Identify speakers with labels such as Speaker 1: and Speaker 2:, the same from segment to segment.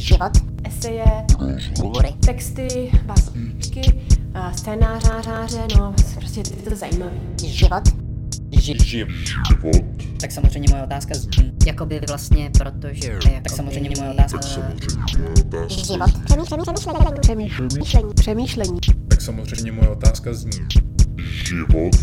Speaker 1: život, eseje, humory, texty, básničky, scénáře, no prostě je to zajímavé. Život,
Speaker 2: Život.
Speaker 3: Tak samozřejmě moje otázka zní,
Speaker 4: Jakoby vlastně, protože... Jakoby,
Speaker 3: tak samozřejmě moje otázka
Speaker 1: život, přemýšlení, přemýšlení, přemýšlení.
Speaker 2: Tak samozřejmě moje otázka zní.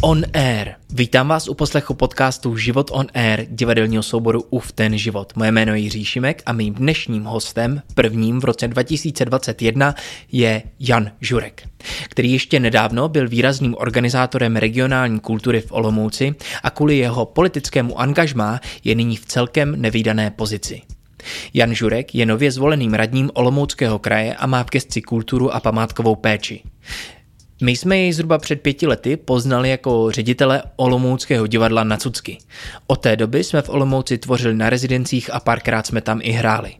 Speaker 5: On Air. Vítám vás u poslechu podcastu Život on Air divadelního souboru UF ten život. Moje jméno je Jiří Šimek a mým dnešním hostem, prvním v roce 2021, je Jan Žurek, který ještě nedávno byl výrazným organizátorem regionální kultury v Olomouci a kvůli jeho politickému angažmá je nyní v celkem nevýdané pozici. Jan Žurek je nově zvoleným radním Olomouckého kraje a má v gesci kulturu a památkovou péči. My jsme jej zhruba před pěti lety poznali jako ředitele Olomouckého divadla na Cucky. Od té doby jsme v Olomouci tvořili na rezidencích a párkrát jsme tam i hráli.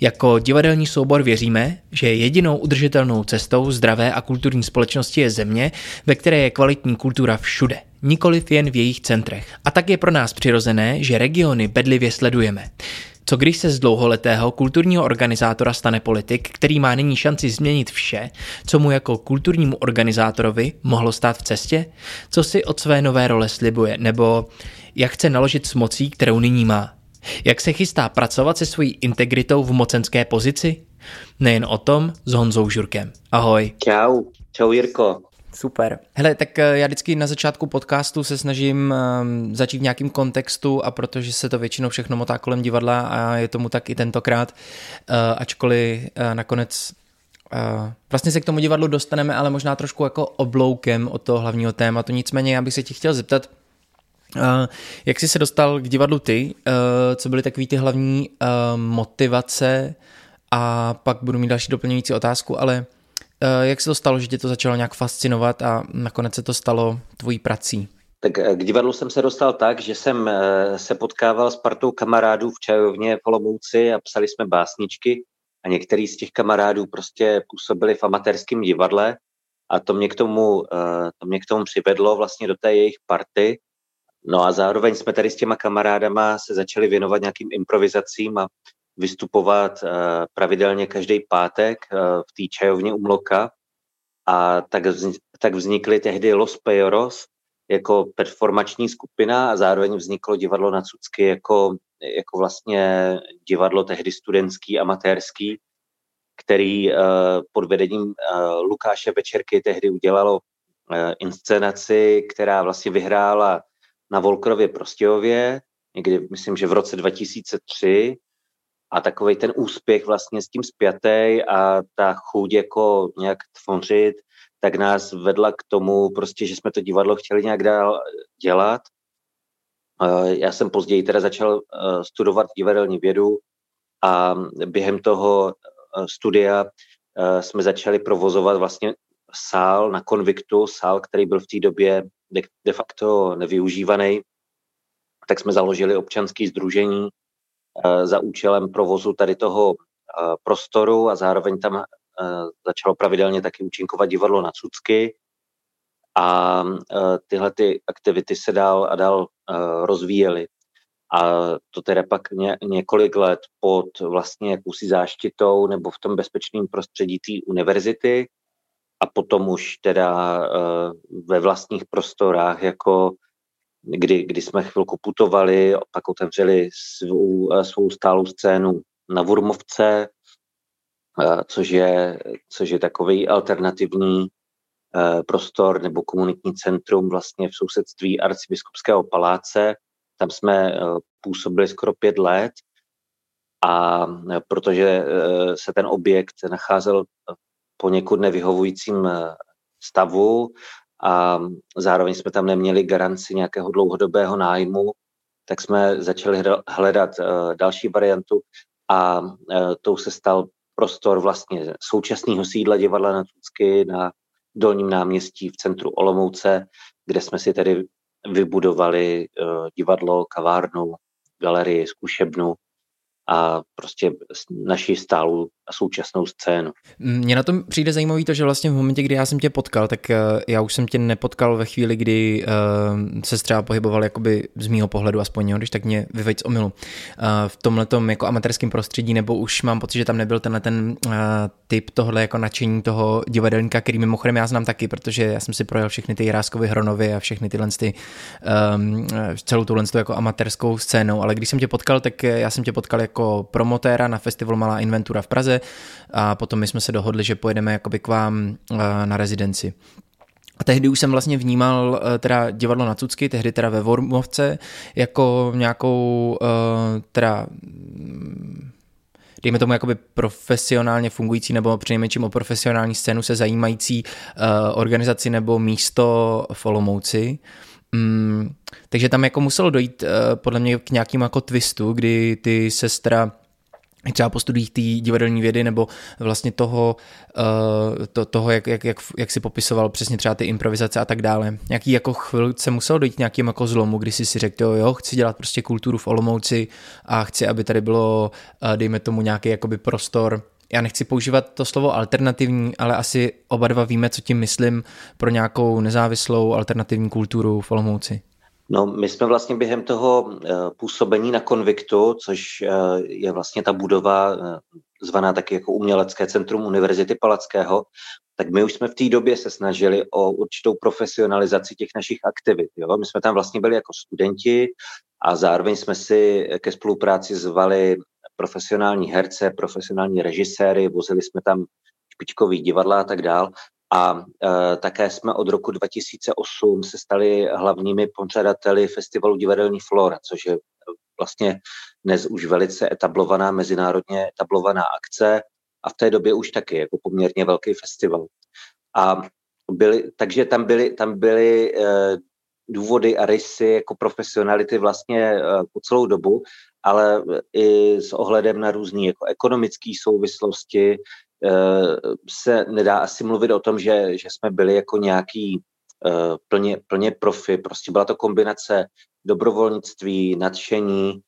Speaker 5: Jako divadelní soubor věříme, že jedinou udržitelnou cestou zdravé a kulturní společnosti je země, ve které je kvalitní kultura všude, nikoliv jen v jejich centrech. A tak je pro nás přirozené, že regiony bedlivě sledujeme. Co když se z dlouholetého kulturního organizátora stane politik, který má nyní šanci změnit vše, co mu jako kulturnímu organizátorovi mohlo stát v cestě? Co si od své nové role slibuje? Nebo jak chce naložit s mocí, kterou nyní má? Jak se chystá pracovat se svojí integritou v mocenské pozici? Nejen o tom s Honzou Žurkem. Ahoj.
Speaker 6: Čau, čau Jirko.
Speaker 5: Super. Hele, tak eh, já vždycky na začátku podcastu se snažím um, začít v nějakým kontextu a protože se to většinou všechno motá kolem divadla a je tomu tak i tentokrát, uh, ačkoliv uh, nakonec vlastně se k tomu divadlu dostaneme, ale možná trošku jako obloukem od toho hlavního tématu. Nicméně já bych se ti chtěl zeptat, jak jsi se dostal k divadlu ty? Co byly takové ty hlavní motivace? A pak budu mít další doplňující otázku, ale Eh, jak se to stalo, že tě to začalo nějak fascinovat a nakonec se to stalo tvojí prací?
Speaker 6: Tak eh, k divadlu jsem se dostal tak, že jsem eh, se potkával s partou kamarádů v čajovně v Olomouci a psali jsme básničky a některý z těch kamarádů prostě působili v amatérském divadle a to mě k tomu, to mě k tomu přivedlo vlastně do té jejich party. No a zároveň jsme tady s těma kamarádama se začali věnovat nějakým improvizacím a vystupovat eh, pravidelně každý pátek eh, v té čajovně Umloka a tak, tak vznikly tehdy Los Peoros jako performační skupina a zároveň vzniklo divadlo na Cucky jako, jako vlastně divadlo tehdy studentský, amatérský, který eh, pod vedením Lukáše Večerky tehdy udělalo inscenaci, která vlastně vyhrála na Volkrově Prostějově, někdy myslím, že v roce 2003 a takový ten úspěch vlastně s tím spjatý a ta chuť jako nějak tvořit, tak nás vedla k tomu prostě, že jsme to divadlo chtěli nějak dál dělat. Já jsem později teda začal eh, studovat divadelní vědu a během toho eh, studia eh, jsme začali provozovat vlastně sál na konviktu, sál, který byl v té době de, facto nevyužívaný, tak jsme založili občanské združení, Eh, za účelem provozu tady toho eh, prostoru a zároveň tam eh, začalo pravidelně taky účinkovat divadlo na Cucky a tyhle ty aktivity se dál a dál rozvíjely. A to teda pak ně, několik let pod vlastně jakousi záštitou nebo v tom bezpečném prostředí té univerzity a potom už teda ve vlastních prostorách jako kdy, kdy jsme chvilku putovali, pak otevřeli svou, eh, svou stálou scénu na Vurmovce, eh, což je, což je takový alternativní eh, prostor nebo komunitní centrum vlastně v sousedství arcibiskupského paláce. Tam jsme působili skoro pět let a protože se ten objekt nacházel poněkud nevyhovujícím stavu a zároveň jsme tam neměli garanci nějakého dlouhodobého nájmu, tak jsme začali hledat uh, další variantu a uh, tou se stal prostor vlastně současného sídla divadla na Tucky na Dolním náměstí v centru Olomouce, kde jsme si tedy vybudovali uh, divadlo, kavárnu, galerii, zkušebnu a prostě naši stálou současnou scénu.
Speaker 5: Mně na tom přijde zajímavý to, že vlastně v momentě, kdy já jsem tě potkal, tak eh, já už jsem tě nepotkal ve chvíli, kdy uh, se třeba pohyboval jakoby z mýho pohledu aspoň, jo, když tak mě vyveď z omilu. Uh, v tomhle jako amatérském prostředí, nebo už mám pocit, že tam nebyl tenhle ten uh, typ tohle jako nadšení toho divadelníka, který mimochodem já znám taky, protože já jsem si projel všechny ty Jiráskovy Hronovy a všechny tyhle ty, um, celou tuhle jako amatérskou scénou, ale když jsem tě potkal, tak já jsem tě potkal jako promotéra na festivalu Malá Inventura v Praze a potom my jsme se dohodli, že pojedeme jakoby k vám eh, na rezidenci. A tehdy už jsem vlastně vnímal eh, teda divadlo na Cucky, tehdy teda ve Vormovce, jako nějakou eh, teda mm, dejme tomu jakoby profesionálně fungující nebo přinejmenším o profesionální scénu se zajímající organizaci nebo místo v Olomouci. Mm, takže tam jako muselo dojít podle mě k nějakému jako twistu, kdy ty sestra třeba po studiích té divadelní vědy nebo vlastně toho, uh, to, toho jak, jak, jak, jak, si popisoval přesně třeba ty improvizace a tak dále. Nějaký jako chvilce musel dojít nějakým jako zlomu, kdy jsi si řekl, jo, jo, chci dělat prostě kulturu v Olomouci a chci, aby tady bylo, uh, dejme tomu nějaký jakoby prostor já nechci používat to slovo alternativní, ale asi oba dva víme, co tím myslím pro nějakou nezávislou alternativní kulturu v Olomouci.
Speaker 6: No, my jsme vlastně během toho eh, působení na konviktu, což eh, je vlastně ta budova eh, zvaná taky jako umělecké centrum Univerzity Palackého, tak my už jsme v té době se snažili o určitou profesionalizaci těch našich aktivit. Jo? My jsme tam vlastně byli jako studenti a zároveň jsme si ke spolupráci zvali profesionální herce, profesionální režiséry, vozili jsme tam špičkový divadla a tak dál. A e, také jsme od roku 2008 se stali hlavními pořadateli festivalu Divadelní Flora, což je vlastně dnes už velice etablovaná, mezinárodně etablovaná akce a v té době už taky jako poměrně velký festival. A byly, takže tam byly, tam byly e, důvody a rysy jako profesionality vlastně e, po celou dobu, ale i s ohledem na různé jako ekonomické souvislosti, se nedá asi mluvit o tom, že, že jsme byli jako nějaký uh, plně, plně profi. Prostě byla to kombinace dobrovolnictví, nadšení,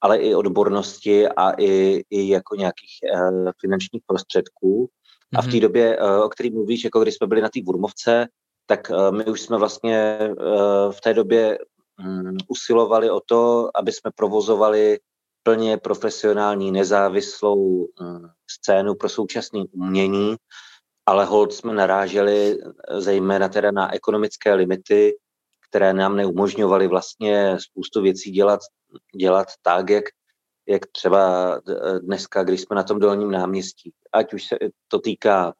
Speaker 6: ale i odbornosti a i, i jako nějakých uh, finančních prostředků. Mm-hmm. A v té mhm. době, uh, o které mluvíš, jako když jsme byli na té Vurmovce, tak uh, my už jsme vlastně uh, v té době um, usilovali o to, aby jsme provozovali plně profesionální, nezávislou mm, scénu pro současné umění, ale hold jsme naráželi zejména teda na ekonomické limity, které nám neumožňovaly vlastně spoustu věcí dělat, dělat tak, jak, jak třeba dneska, když jsme na tom dolním náměstí. Ať už se to týká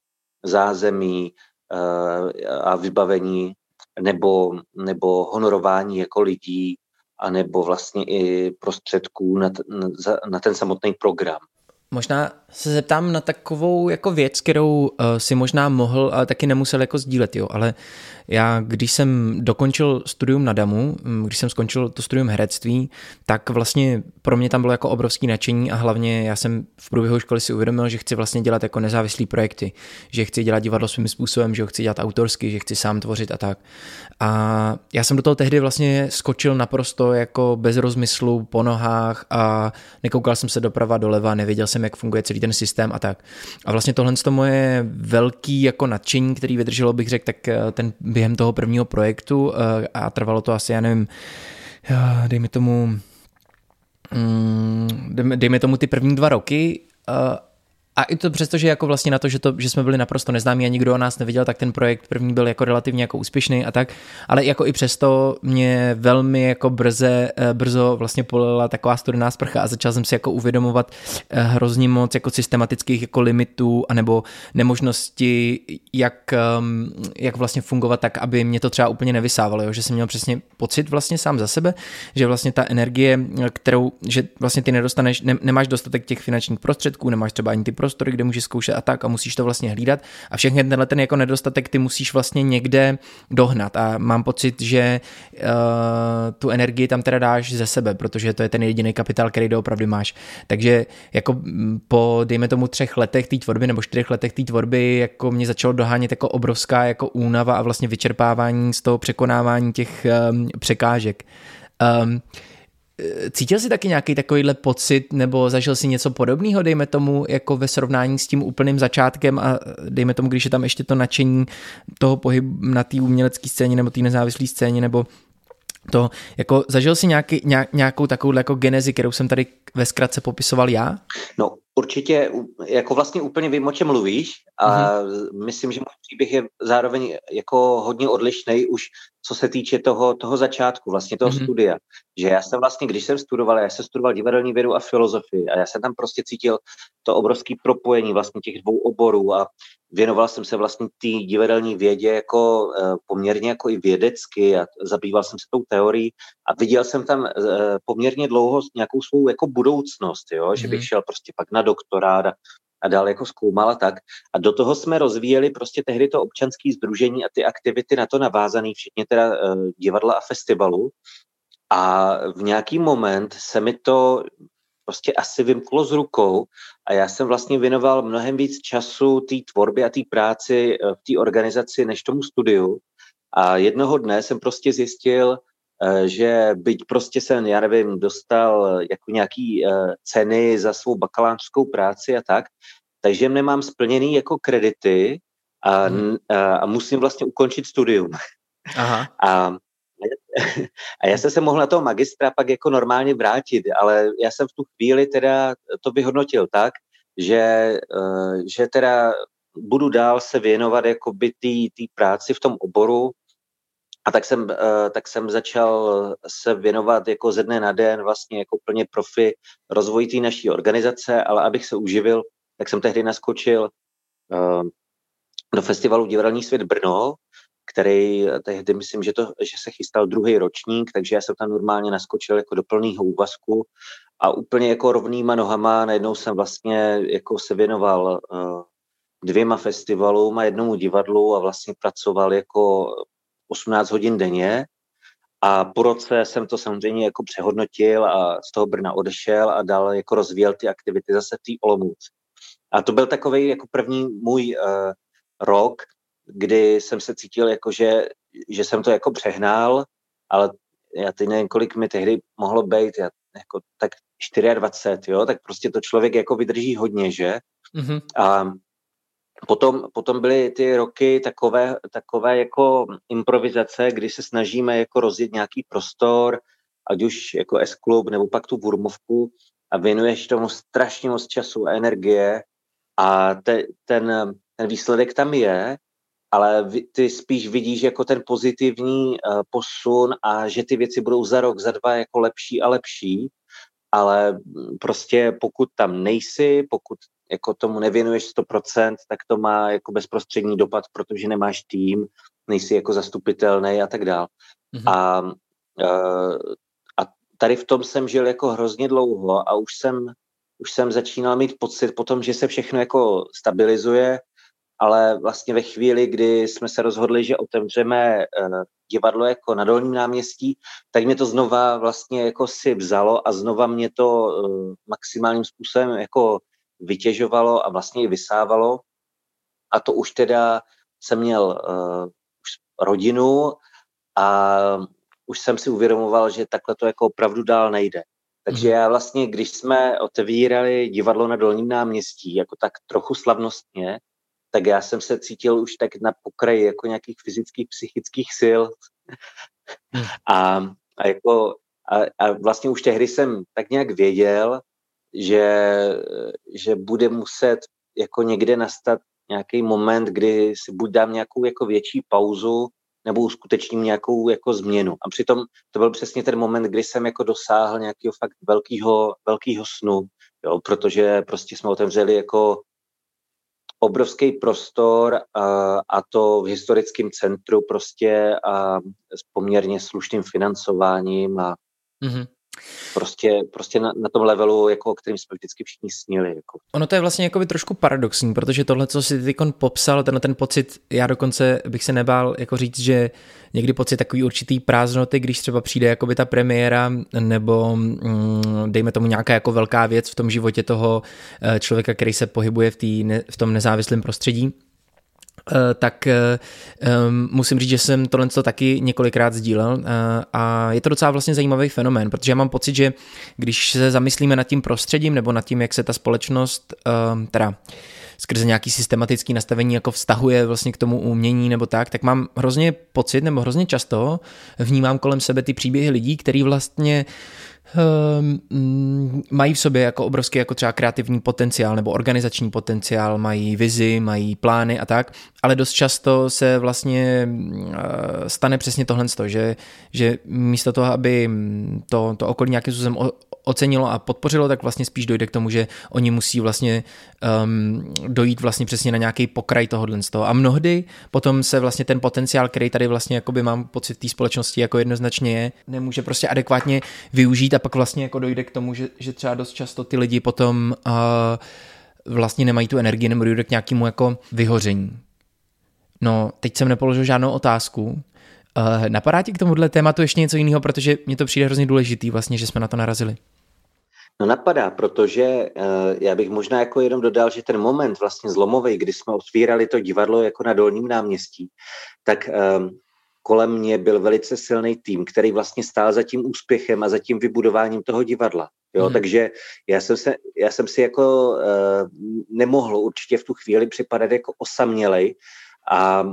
Speaker 6: zázemí eh, a vybavení nebo, nebo honorování jako lidí, anebo vlastně i prostředků na, na, na ten samotný program.
Speaker 5: Možná se zeptám na takovou jako věc, kterou uh, si možná mohl, ale taky nemusel jako sdílet, jo, ale já, když jsem dokončil studium na DAMu, mm, když jsem skončil to studium herectví, tak vlastně pro mě tam bylo jako obrovský nadšení a hlavně já jsem v průběhu školy si uvědomil, že chci vlastně dělat jako nezávislý projekty, že chci dělat divadlo svým způsobem, že ho chci dělat autorsky, že chci sám tvořit a tak. A já jsem do toho tehdy vlastně skočil naprosto jako bez rozmyslu po nohách a nekoukal jsem se doprava doleva, nevěděl jsem, jak funguje celý ten systém a tak. A vlastně tohle to moje velký jako nadšení, který vydrželo, bych řekl, tak eh, ten během toho prvního projektu eh, a trvalo to asi, já nevím, eh, dejme tomu, mm, dejme tomu ty první dva roky a i to přesto, že jako vlastně na to, že, to, že jsme byli naprosto neznámí a nikdo o nás neviděl, tak ten projekt první byl jako relativně jako úspěšný a tak, ale jako i přesto mě velmi jako brze, eh, brzo vlastně polila taková studená sprcha a začal jsem si jako uvědomovat eh, hrozně moc jako systematických jako limitů anebo nemožnosti, jak, ehm, jak vlastně fungovat tak, aby mě to třeba úplně nevysávalo, jo? že jsem měl přesně pocit vlastně sám za sebe, že vlastně ta energie, kterou, že vlastně ty nedostaneš, ne, nemáš dostatek těch finančních prostředků, nemáš třeba ani ty prostory, kde můžeš zkoušet a tak a musíš to vlastně hlídat a všechny tenhle ten jako nedostatek ty musíš vlastně někde dohnat a mám pocit, že uh, tu energii tam teda dáš ze sebe, protože to je ten jediný kapitál, který doopravdy máš. Takže jako po, dejme tomu, třech letech té tvorby nebo čtyřech letech té tvorby, jako mě začalo dohánět jako obrovská jako únava a vlastně vyčerpávání z toho překonávání těch um, překážek. Um, cítil jsi taky nějaký takovýhle pocit, nebo zažil si něco podobného, dejme tomu, jako ve srovnání s tím úplným začátkem a dejme tomu, když je tam ještě to nadšení toho pohybu na té umělecké scéně nebo té nezávislé scéně, nebo to, jako zažil jsi nějaký, nějakou takovou jako genezi, kterou jsem tady ve zkratce popisoval já?
Speaker 6: No určitě, jako vlastně úplně vím, o čem mluvíš a mm-hmm. myslím, že můj příběh je zároveň jako hodně odlišný už co se týče toho, toho začátku, vlastně toho mm-hmm. studia. Že já jsem vlastně, když jsem studoval, já jsem studoval divadelní vědu a filozofii a já jsem tam prostě cítil to obrovské propojení vlastně těch dvou oborů a věnoval jsem se vlastně té divadelní vědě jako e, poměrně jako i vědecky a zabýval jsem se tou teorií a viděl jsem tam e, poměrně dlouho nějakou svou jako budoucnost, jo? že bych mm-hmm. šel prostě pak na doktorát a a dál jako zkoumal a tak. A do toho jsme rozvíjeli prostě tehdy to občanské združení a ty aktivity na to navázané, včetně teda uh, divadla a festivalu. A v nějaký moment se mi to prostě asi vymklo z rukou a já jsem vlastně věnoval mnohem víc času té tvorbě a té práci eh, v té organizaci než tomu studiu. A jednoho dne jsem prostě zjistil, eh, že byť prostě jsem, já nevím, dostal jako nějaký ceny za svou bakalářskou práci a tak, takže nemám splněný jako kredity a, hmm. a, musím vlastně ukončit studium. Aha. A, a já jsem se mohl na toho magistra pak jako normálně vrátit, ale já jsem v tu chvíli teda to vyhodnotil tak, že, eh, že teda budu dál se věnovat jako by té práci v tom oboru a tak jsem, eh, tak jsem začal se věnovat jako ze dne na den vlastně jako plně profi rozvoji té naší organizace, ale abych se uživil, tak jsem tehdy naskočil uh, do festivalu Divadelní svět Brno, který tehdy myslím, že, to, že se chystal druhý ročník, takže já jsem tam normálně naskočil jako do plného úvazku a úplně jako rovnýma nohama najednou jsem vlastně jako se věnoval uh, dvěma festivalům a jednomu divadlu a vlastně pracoval jako 18 hodin denně a po roce jsem to samozřejmě jako přehodnotil a z toho Brna odešel a dál jako rozvíjel ty aktivity zase v té Olomouci. A to byl takový jako první můj uh, rok, kdy jsem se cítil jako, že, že jsem to jako přehnal, ale já teď nevím, kolik mi tehdy mohlo být, já, jako tak 24, jo, tak prostě to člověk jako vydrží hodně, že? Mm-hmm. A potom, potom byly ty roky takové, takové jako improvizace, kdy se snažíme jako rozjet nějaký prostor, ať už jako S-klub nebo pak tu Burmovku a věnuješ tomu strašně moc času a energie. A te, ten, ten výsledek tam je, ale ty spíš vidíš jako ten pozitivní uh, posun a že ty věci budou za rok, za dva jako lepší a lepší, ale prostě pokud tam nejsi, pokud jako tomu nevěnuješ 100%, tak to má jako bezprostřední dopad, protože nemáš tým, nejsi jako zastupitelný a tak dál. Mm-hmm. A, uh, a tady v tom jsem žil jako hrozně dlouho a už jsem už jsem začínal mít pocit potom, že se všechno jako stabilizuje, ale vlastně ve chvíli, kdy jsme se rozhodli, že otevřeme uh, divadlo jako na Dolním náměstí, tak mě to znova vlastně jako si vzalo a znova mě to uh, maximálním způsobem jako vytěžovalo a vlastně i vysávalo. A to už teda jsem měl uh, rodinu a už jsem si uvědomoval, že takhle to jako opravdu dál nejde. Takže mhm. já vlastně, když jsme otevírali divadlo na Dolním náměstí, jako tak trochu slavnostně, tak já jsem se cítil už tak na pokraji jako nějakých fyzických, psychických sil. Hmm. A, a, jako, a, a vlastně už tehdy jsem tak nějak věděl, že, že bude muset jako někde nastat nějaký moment, kdy si buď dám nějakou jako větší pauzu, nebo uskutečním nějakou jako změnu. A přitom to byl přesně ten moment, kdy jsem jako dosáhl nějakého fakt velkého, velkého snu, jo, protože prostě jsme otevřeli jako obrovský prostor a, a to v historickém centru prostě a s poměrně slušným financováním a mm-hmm prostě, prostě na, na tom levelu, jako, o kterým jsme vždycky všichni snili. Jako.
Speaker 5: Ono to je vlastně jako trošku paradoxní, protože tohle, co si teď popsal, ten, ten pocit, já dokonce bych se nebál jako říct, že někdy pocit takový určitý prázdnoty, když třeba přijde jakoby ta premiéra, nebo mm, dejme tomu nějaká jako velká věc v tom životě toho eh, člověka, který se pohybuje v, tý, v tom nezávislém prostředí, tak um, musím říct, že jsem tohle to taky několikrát sdílel uh, a je to docela vlastně zajímavý fenomén, protože já mám pocit, že když se zamyslíme nad tím prostředím nebo nad tím, jak se ta společnost, teda skrze nějaký systematický nastavení jako vztahuje vlastně k tomu umění nebo tak, tak mám hrozně pocit nebo hrozně často vnímám kolem sebe ty příběhy lidí, který vlastně um, mají v sobě jako obrovský jako třeba kreativní potenciál nebo organizační potenciál, mají vizi, mají plány a tak, ale dost často se vlastně uh, stane přesně tohle, že, že místo toho, aby to, to okolí nějakým způsobem ocenilo a podpořilo, tak vlastně spíš dojde k tomu, že oni musí vlastně um, dojít vlastně přesně na nějaký pokraj tohohle z toho. A mnohdy potom se vlastně ten potenciál, který tady vlastně jakoby mám pocit té společnosti jako jednoznačně je, nemůže prostě adekvátně využít a pak vlastně jako dojde k tomu, že, že třeba dost často ty lidi potom uh, vlastně nemají tu energii nebo dojde k nějakému jako vyhoření. No, teď jsem nepoložil žádnou otázku. Uh, napadá ti k tomuhle tématu ještě něco jiného, protože mně to přijde hrozně důležitý vlastně, že jsme na to narazili.
Speaker 6: No napadá, protože uh, já bych možná jako jenom dodal, že ten moment vlastně zlomový, kdy jsme otvírali to divadlo jako na Dolním náměstí, tak um, kolem mě byl velice silný tým, který vlastně stál za tím úspěchem a za tím vybudováním toho divadla. Jo, hmm. takže já jsem, se, já jsem si jako uh, nemohl určitě v tu chvíli připadat jako osamělej, a,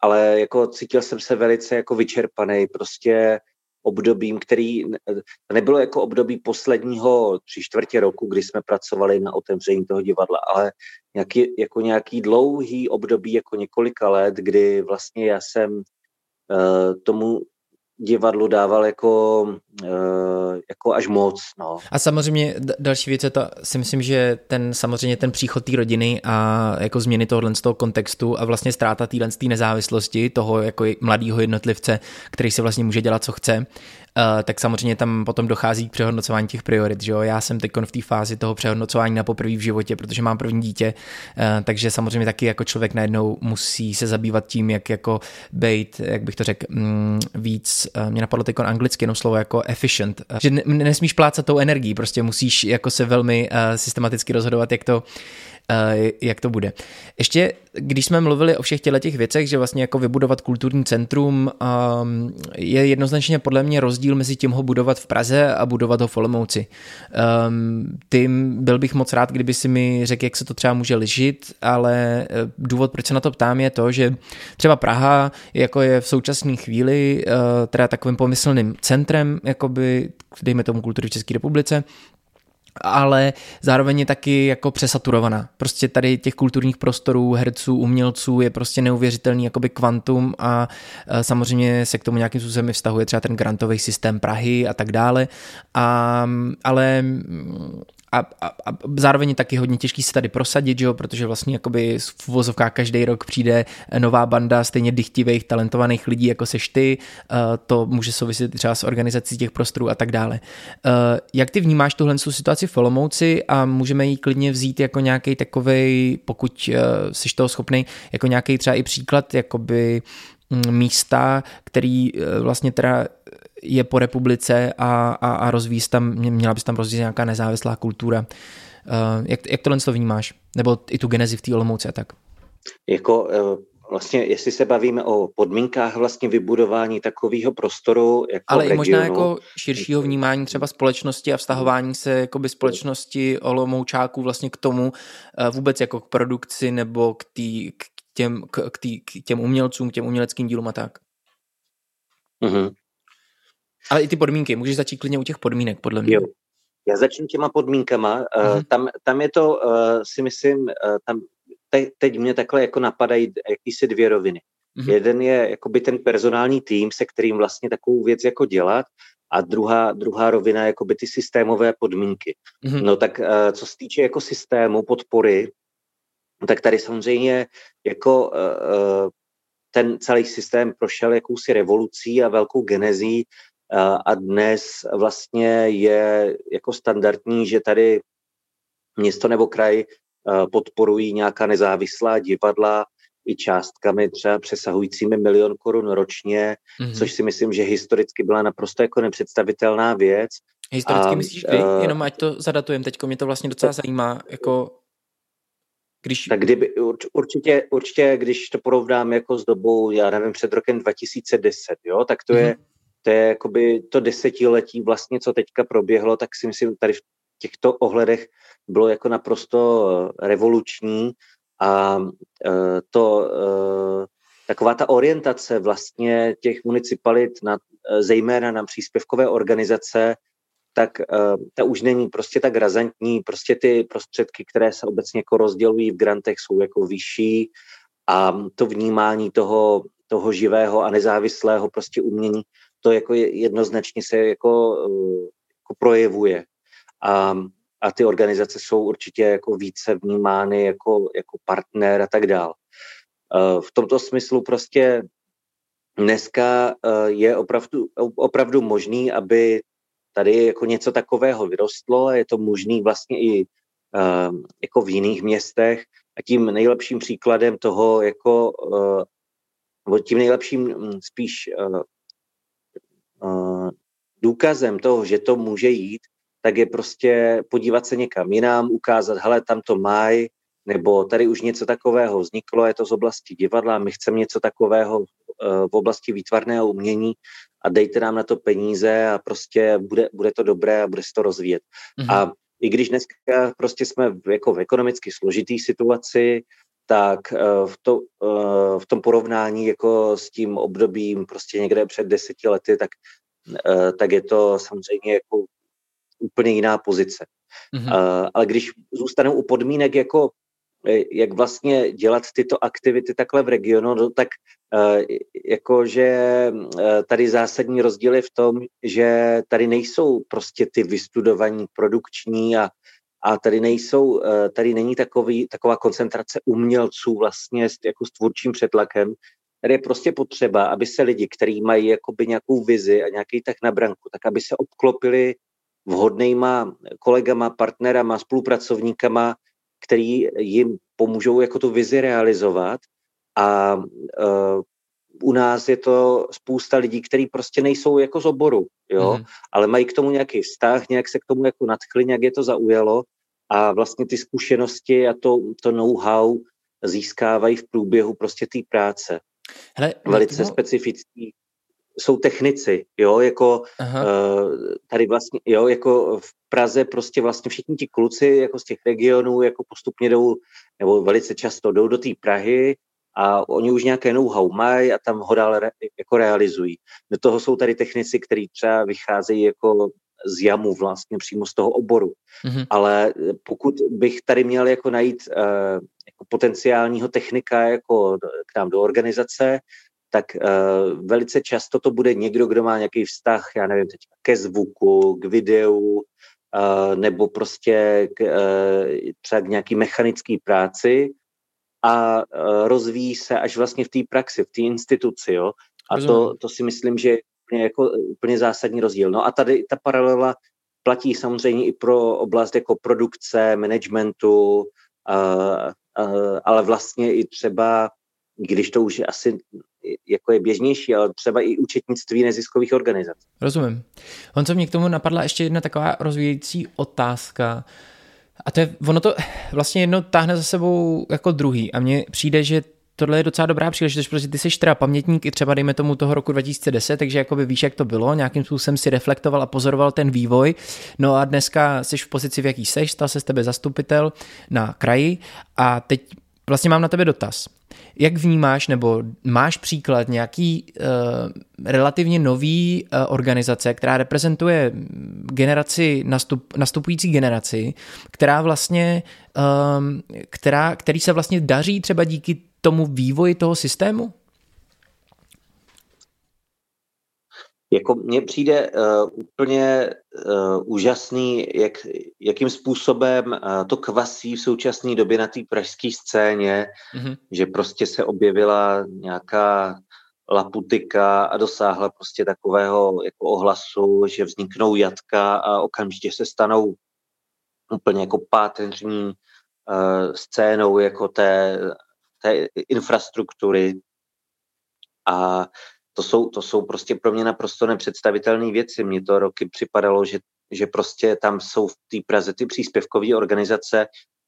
Speaker 6: ale jako cítil jsem se velice jako vyčerpaný, prostě obdobím, který nebylo jako období posledního tři čtvrtě roku, kdy jsme pracovali na otevření toho divadla, ale nějaký, jako nějaký dlouhý období, jako několika let, kdy vlastně já jsem uh, tomu divadlu dával jako, uh, jako až moc. No.
Speaker 5: A samozřejmě další věc je to, si myslím, že ten samozřejmě ten příchod té rodiny a jako změny tohohle z toho kontextu a vlastně ztráta téhle nezávislosti toho jako mladého jednotlivce, který si vlastně může dělat, co chce, Uh, tak samozřejmě tam potom dochází k přehodnocování těch priorit. Že jo? Já jsem teď v té fázi toho přehodnocování na poprvé v životě, protože mám první dítě, uh, takže samozřejmě taky jako člověk najednou musí se zabývat tím, jak jako být, jak bych to řekl, um, víc, uh, mě napadlo teď anglicky jenom slovo jako efficient, že ne, nesmíš plácat tou energií, prostě musíš jako se velmi systematicky rozhodovat, jak to Eh, jak to bude. Ještě, když jsme mluvili o všech těch věcech, že vlastně jako vybudovat kulturní centrum um, je jednoznačně podle mě rozdíl mezi tím ho budovat v Praze a budovat ho v Olomouci. Um, tím byl bych moc rád, kdyby si mi řekl, jak se to třeba může lišit, ale eh, důvod, proč se na to ptám, je to, že třeba Praha jako je v současné chvíli uh, teda takovým pomyslným centrem, jakoby, dejme tomu kultury v České republice, ale zároveň je taky jako přesaturovaná. Prostě tady těch kulturních prostorů, herců, umělců je prostě neuvěřitelný jakoby kvantum a samozřejmě se k tomu nějakým způsobem vztahuje třeba ten grantový systém Prahy a tak dále. A, ale a, a, a zároveň je taky hodně těžký se tady prosadit, že jo, protože vlastně jakoby v vozovkách každý rok přijde nová banda stejně dychtivých, talentovaných lidí, jako seš ty, uh, to může souviset třeba s organizací těch prostorů a tak dále. Uh, jak ty vnímáš tuhle situaci v Olomouci a můžeme ji klidně vzít jako nějaký takový, pokud uh, jsi toho schopný, jako nějaký třeba i příklad, jakoby mm, místa, který vlastně teda je po republice a, a, a rozvíjí tam, měla bys tam rozvíjet nějaká nezávislá kultura. Uh, jak, jak tohle to vnímáš? Nebo i tu genezi v té Olomouci a tak?
Speaker 6: Jako uh, vlastně, jestli se bavíme o podmínkách vlastně vybudování takového prostoru jako
Speaker 5: Ale i možná jako širšího vnímání třeba společnosti a vztahování se jako by společnosti Olomoučáků vlastně k tomu uh, vůbec jako k produkci nebo k, tý, k, těm, k, k, tý, k těm umělcům, k těm uměleckým dílům a tak.
Speaker 6: Mm-hmm.
Speaker 5: Ale i ty podmínky, můžeš začít klidně u těch podmínek, podle mě. Jo.
Speaker 6: Já začnu těma podmínkama. Uh-huh. Tam, tam je to, uh, si myslím, uh, tam te, teď mě takhle jako napadají jakýsi dvě roviny. Uh-huh. Jeden je jakoby ten personální tým, se kterým vlastně takovou věc jako dělat a druhá, druhá rovina je jakoby ty systémové podmínky. Uh-huh. No tak uh, co se týče jako systému podpory, tak tady samozřejmě jako uh, ten celý systém prošel jakousi revolucí a velkou genezí a dnes vlastně je jako standardní, že tady město nebo kraj podporují nějaká nezávislá divadla i částkami třeba přesahujícími milion korun ročně, mm-hmm. což si myslím, že historicky byla naprosto jako nepředstavitelná věc.
Speaker 5: Historicky a, myslíš kdy? Uh, Jenom ať to zadatujem, teďko mě to vlastně docela zajímá, jako Když...
Speaker 6: Tak kdyby, určitě, určitě, když to porovnám jako s dobou, já nevím, před rokem 2010, jo, tak to mm-hmm. je, to je jakoby to desetiletí vlastně, co teďka proběhlo, tak si myslím, tady v těchto ohledech bylo jako naprosto revoluční a e, to e, taková ta orientace vlastně těch municipalit, na, zejména na příspěvkové organizace, tak ta už není prostě tak razantní, prostě ty prostředky, které se obecně jako rozdělují v grantech, jsou jako vyšší a to vnímání toho, toho živého a nezávislého prostě umění, to jako jednoznačně se jako, jako projevuje. A, a ty organizace jsou určitě jako více vnímány jako, jako partner a tak dál. Uh, v tomto smyslu prostě dneska je opravdu, opravdu možný, aby tady jako něco takového vyrostlo a je to možný vlastně i uh, jako v jiných městech a tím nejlepším příkladem toho jako tím nejlepším hm, spíš důkazem toho, že to může jít, tak je prostě podívat se někam jinam, ukázat, hele, tam to mají, nebo tady už něco takového vzniklo, je to z oblasti divadla, my chceme něco takového v oblasti výtvarného umění a dejte nám na to peníze a prostě bude, bude to dobré a bude se to rozvíjet. Mm-hmm. A i když dneska prostě jsme v, jako v ekonomicky složitý situaci, tak eh, v, to, eh, v tom porovnání jako s tím obdobím prostě někde před deseti lety, tak, eh, tak je to samozřejmě jako úplně jiná pozice. Mm-hmm. Ale když zůstanou u podmínek jako jak vlastně dělat tyto aktivity takhle v regionu, no, tak jakože tady zásadní rozdíl je v tom, že tady nejsou prostě ty vystudovaní produkční a, a tady nejsou, tady není takový, taková koncentrace umělců vlastně jako s tvůrčím přetlakem, Tady je prostě potřeba, aby se lidi, kteří mají jakoby nějakou vizi a nějaký tak na branku, tak aby se obklopili vhodnýma kolegama, partnerama, spolupracovníkama, který jim pomůžou jako tu vizi realizovat. A uh, u nás je to spousta lidí, kteří prostě nejsou jako z oboru, jo, mm. ale mají k tomu nějaký vztah, nějak se k tomu jako nadchli, nějak je to zaujalo a vlastně ty zkušenosti a to, to know-how získávají v průběhu prostě té práce. Hele, Velice no... specifický jsou technici, jo, jako Aha. uh, tady vlastně, jo, jako v Praze prostě vlastně všichni ti kluci jako z těch regionů jako postupně jdou, nebo velice často jdou do té Prahy a oni už nějaké know-how mají a tam ho dále re, jako realizují. Do toho jsou tady technici, kteří třeba vycházejí jako z jamu vlastně přímo z toho oboru. Mm-hmm. Ale pokud bych tady měl jako najít uh, jako potenciálního technika jako k nám do organizace, tak uh, velice často to bude někdo, kdo má nějaký vztah, já nevím, teď ke zvuku, k videu, uh, nebo prostě k, uh, třeba k nějaký mechanické práci a uh, rozvíjí se až vlastně v té praxi, v té instituci, jo. A to, to si myslím, že je jako úplně zásadní rozdíl. No a tady ta paralela platí samozřejmě i pro oblast jako produkce, managementu, uh, uh, ale vlastně i třeba když to už je asi jako je běžnější, ale třeba i účetnictví neziskových organizací.
Speaker 5: Rozumím. On co mě k tomu napadla ještě jedna taková rozvíjející otázka, a to je, ono to vlastně jedno táhne za sebou jako druhý a mně přijde, že tohle je docela dobrá příležitost, protože ty jsi teda pamětník i třeba dejme tomu toho roku 2010, takže jakoby víš, jak to bylo, nějakým způsobem si reflektoval a pozoroval ten vývoj. No a dneska jsi v pozici, v jaký seš, stal se z tebe zastupitel na kraji a teď vlastně mám na tebe dotaz. Jak vnímáš, nebo máš příklad nějaký uh, relativně nový uh, organizace, která reprezentuje generaci, nastup, nastupující generaci, která vlastně, um, která, který se vlastně daří třeba díky tomu vývoji toho systému?
Speaker 6: Jako mně přijde uh, úplně uh, úžasný, jak, jakým způsobem uh, to kvasí v současné době na té pražské scéně, mm-hmm. že prostě se objevila nějaká laputika a dosáhla prostě takového jako ohlasu, že vzniknou jatka a okamžitě se stanou úplně jako páteřní uh, scénou jako té, té infrastruktury. A to jsou, to jsou prostě pro mě naprosto nepředstavitelné věci. Mně to roky připadalo, že, že prostě tam jsou v té Praze ty příspěvkové organizace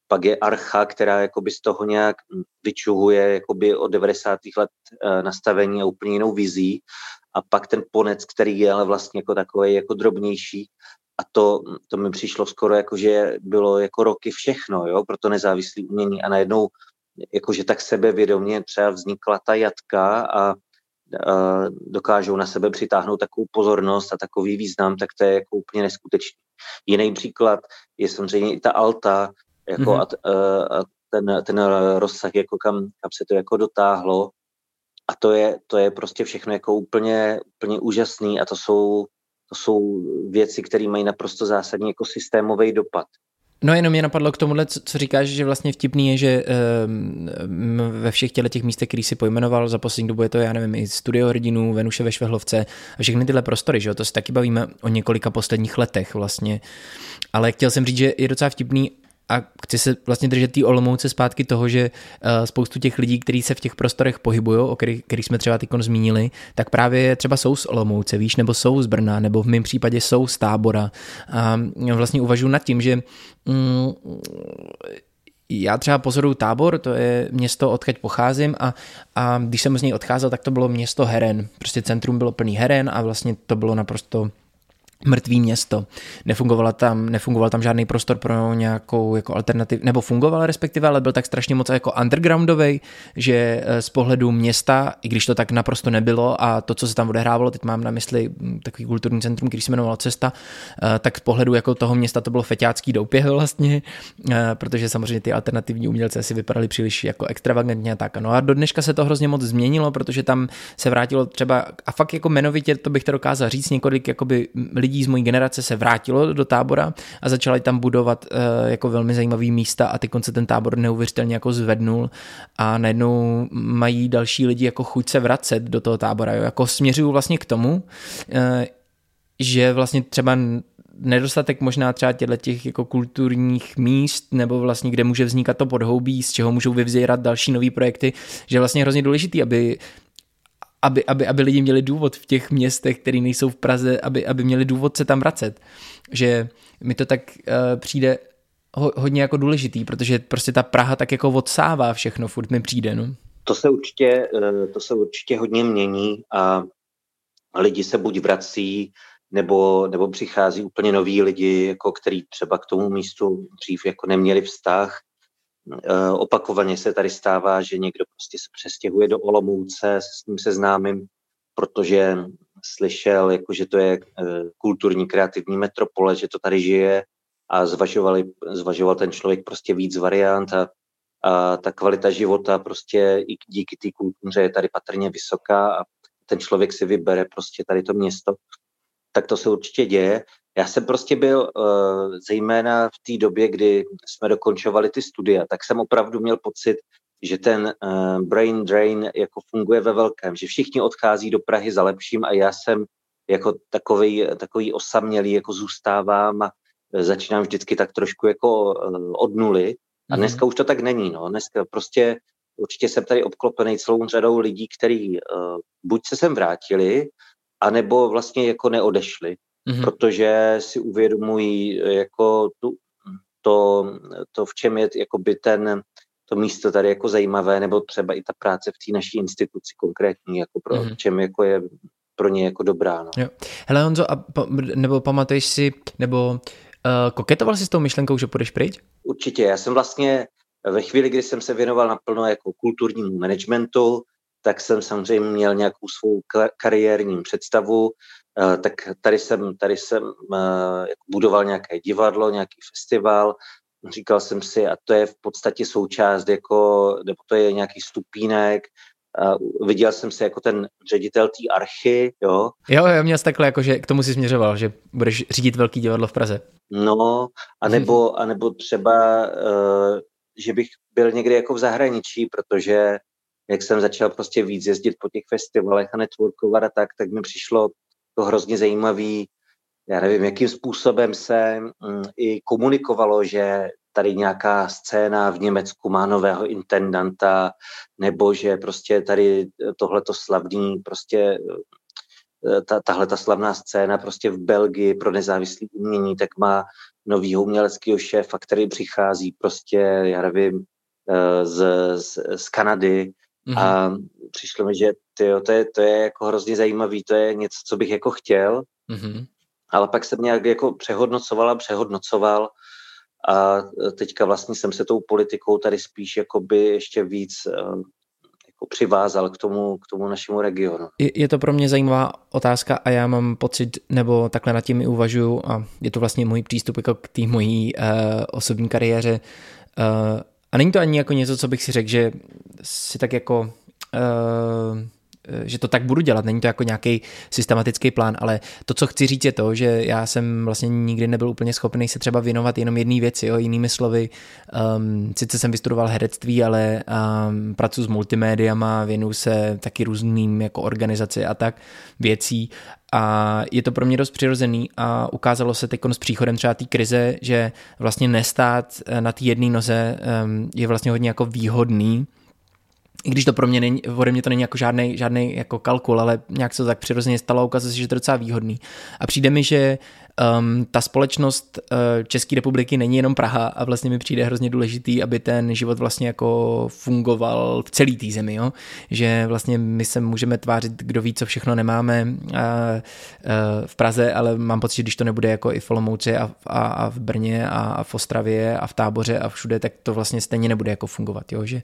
Speaker 6: pak je Archa, která jakoby z toho nějak vyčuhuje jakoby od 90. let eh, nastavení a úplně jinou vizí. A pak ten ponec, který je ale vlastně jako takový jako drobnější. A to, to mi přišlo skoro jako, že bylo jako roky všechno, jo, pro to nezávislé umění. A najednou jakože tak sebevědomě třeba vznikla ta jatka a dokážou na sebe přitáhnout takovou pozornost a takový význam, tak to je jako úplně neskutečný. Jiný příklad je samozřejmě i ta alta, jako mm-hmm. a, a ten, ten rozsah, jako kam, kam se to jako dotáhlo. A to je, to je prostě všechno jako úplně, úplně úžasný a to jsou, to jsou věci, které mají naprosto zásadní jako systémový dopad.
Speaker 5: No jenom mě napadlo k tomuhle, co, co říkáš, že vlastně vtipný je, že um, ve všech těle těch místech, který si pojmenoval, za poslední dobu je to, já nevím, i studio hrdinů, Venuše ve Švehlovce a všechny tyhle prostory, že jo, to se taky bavíme o několika posledních letech vlastně. Ale chtěl jsem říct, že je docela vtipný, a chci se vlastně držet té Olomouce zpátky toho, že uh, spoustu těch lidí, kteří se v těch prostorech pohybují, o kterých, kterých jsme třeba teď zmínili, tak právě třeba jsou z Olomouce, víš, nebo jsou z Brna, nebo v mém případě jsou z Tábora. A vlastně uvažuji nad tím, že mm, já třeba pozoruju tábor, to je město, odkud pocházím a, a když jsem z něj odcházel, tak to bylo město heren. Prostě centrum bylo plný heren a vlastně to bylo naprosto mrtvý město. Nefungovala tam, nefungoval tam žádný prostor pro nějakou jako alternativ, nebo fungoval respektive, ale byl tak strašně moc jako undergroundový, že eh, z pohledu města, i když to tak naprosto nebylo a to, co se tam odehrávalo, teď mám na mysli hm, takový kulturní centrum, který se jmenoval Cesta, eh, tak z pohledu jako toho města to bylo feťácký doupěh vlastně, eh, protože samozřejmě ty alternativní umělci asi vypadaly příliš jako extravagantně a tak. No a do dneška se to hrozně moc změnilo, protože tam se vrátilo třeba, a fakt jako jmenovitě to bych to dokázal říct, několik jakoby lidí lidí z mojí generace se vrátilo do tábora a začali tam budovat uh, jako velmi zajímavý místa a teď se ten tábor neuvěřitelně jako zvednul a najednou mají další lidi jako chuť se vracet do toho tábora. Jo? Jako směřuju vlastně k tomu, uh, že vlastně třeba nedostatek možná třeba těchto těch jako kulturních míst, nebo vlastně kde může vznikat to podhoubí, z čeho můžou vyvzírat další nové projekty, že je vlastně hrozně důležitý, aby aby, aby, aby lidi měli důvod v těch městech, které nejsou v Praze, aby, aby měli důvod se tam vracet. Že mi to tak uh, přijde ho, hodně jako důležitý, protože prostě ta Praha tak jako odsává všechno, furt mi přijde. No.
Speaker 6: To se určitě, eh, to se určitě hodně mění a lidi se buď vrací, nebo, nebo přichází úplně noví lidi, jako který třeba k tomu místu dřív jako neměli vztah opakovaně se tady stává, že někdo prostě se přestěhuje do Olomouce s ním seznámím, protože slyšel, jako, že to je eh, kulturní kreativní metropole, že to tady žije a zvažovali, zvažoval ten člověk prostě víc variant a, a ta kvalita života prostě i díky té kultuře je tady patrně vysoká a ten člověk si vybere prostě tady to město. Tak to se určitě děje. Já jsem prostě byl uh, zejména v té době, kdy jsme dokončovali ty studia, tak jsem opravdu měl pocit, že ten uh, brain drain jako funguje ve velkém, že všichni odchází do Prahy za lepším a já jsem jako takový, takový osamělý jako zůstávám a začínám vždycky tak trošku jako od nuly. A mhm. dneska už to tak není. No. Dneska prostě určitě jsem tady obklopený celou řadou lidí, kteří uh, buď se sem vrátili, anebo vlastně jako neodešli mm-hmm. protože si uvědomují jako tu, to, to, v čem je jakoby ten, to místo tady jako zajímavé, nebo třeba i ta práce v té naší instituci konkrétní, jako pro, mm-hmm. v čem jako je pro ně jako dobrá. No.
Speaker 5: Jo. Hele Honzo, a pa, nebo pamatuješ si, nebo uh, koketoval jsi s tou myšlenkou, že půjdeš pryč?
Speaker 6: Určitě, já jsem vlastně ve chvíli, kdy jsem se věnoval naplno jako kulturnímu managementu, tak jsem samozřejmě měl nějakou svou kariérní představu, Eh, tak tady jsem, tady jsem eh, budoval nějaké divadlo, nějaký festival, říkal jsem si, a to je v podstatě součást, jako, nebo to je nějaký stupínek, a viděl jsem se jako ten ředitel té archy, jo.
Speaker 5: Jo, jo, měl jsi takhle, jako, že k tomu si směřoval, že budeš řídit velký divadlo v Praze.
Speaker 6: No, anebo, anebo třeba, uh, že bych byl někde jako v zahraničí, protože jak jsem začal prostě víc jezdit po těch festivalech a networkovat a tak, tak mi přišlo to hrozně zajímavý, já nevím, jakým způsobem se mm, i komunikovalo, že tady nějaká scéna v Německu má nového intendanta, nebo že prostě tady tohleto slavný, prostě eh, ta, tahle ta slavná scéna prostě v Belgii pro nezávislé umění, tak má novýho uměleckého šéfa, který přichází prostě, já nevím, eh, z, z, z Kanady mm-hmm. a přišlo mi, že tyjo, to, je, to je jako hrozně zajímavý, to je něco, co bych jako chtěl, mm-hmm. ale pak jsem nějak jako přehodnocoval a přehodnocoval a teďka vlastně jsem se tou politikou tady spíš jakoby ještě víc eh, jako přivázal k tomu, k tomu našemu regionu.
Speaker 5: Je, je to pro mě zajímavá otázka a já mám pocit, nebo takhle nad tím i uvažuju a je to vlastně můj přístup jako k té mojí uh, osobní kariéře. Uh, a není to ani jako něco, co bych si řekl, že si tak jako uh, že to tak budu dělat, není to jako nějaký systematický plán, ale to, co chci říct, je to, že já jsem vlastně nikdy nebyl úplně schopný se třeba věnovat jenom jedné věci, jo, jinými slovy. Um, sice jsem vystudoval herectví, ale um, pracuji s multimédiama, věnuju se taky různým jako organizaci a tak věcí. A je to pro mě dost přirozený a ukázalo se teď s příchodem třeba té krize, že vlastně nestát eh, na té jedné noze um, je vlastně hodně jako výhodný, i když to pro mě není, ode mě to není jako žádný, žádný jako kalkul, ale nějak se to tak přirozeně stalo a ukazuje se, že to je docela výhodný. A přijde mi, že um, ta společnost uh, České republiky není jenom Praha a vlastně mi přijde hrozně důležitý, aby ten život vlastně jako fungoval v celé té zemi, jo? že vlastně my se můžeme tvářit, kdo ví, co všechno nemáme uh, uh, v Praze, ale mám pocit, že když to nebude jako i v Olomouci a, a, a v Brně a, a v Ostravě a v Táboře a všude, tak to vlastně stejně nebude jako fungovat, jo? že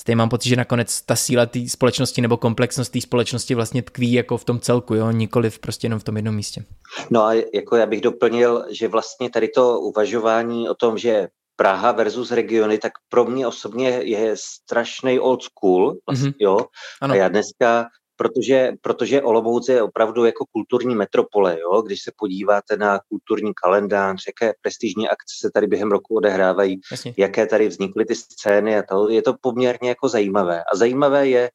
Speaker 5: Stejně mám pocit, že nakonec ta síla té společnosti nebo komplexnost té společnosti vlastně tkví jako v tom celku, jo, nikoli v prostě jenom v tom jednom místě.
Speaker 6: No a jako já bych doplnil, že vlastně tady to uvažování o tom, že Praha versus regiony, tak pro mě osobně je strašný old school, vlastně, mm-hmm. jo. Ano. A já dneska protože, protože Olomouc je opravdu jako kulturní metropole. Jo? Když se podíváte na kulturní kalendář, jaké prestižní akce se tady během roku odehrávají, Jasně. jaké tady vznikly ty scény a to, je to poměrně jako zajímavé. A zajímavé je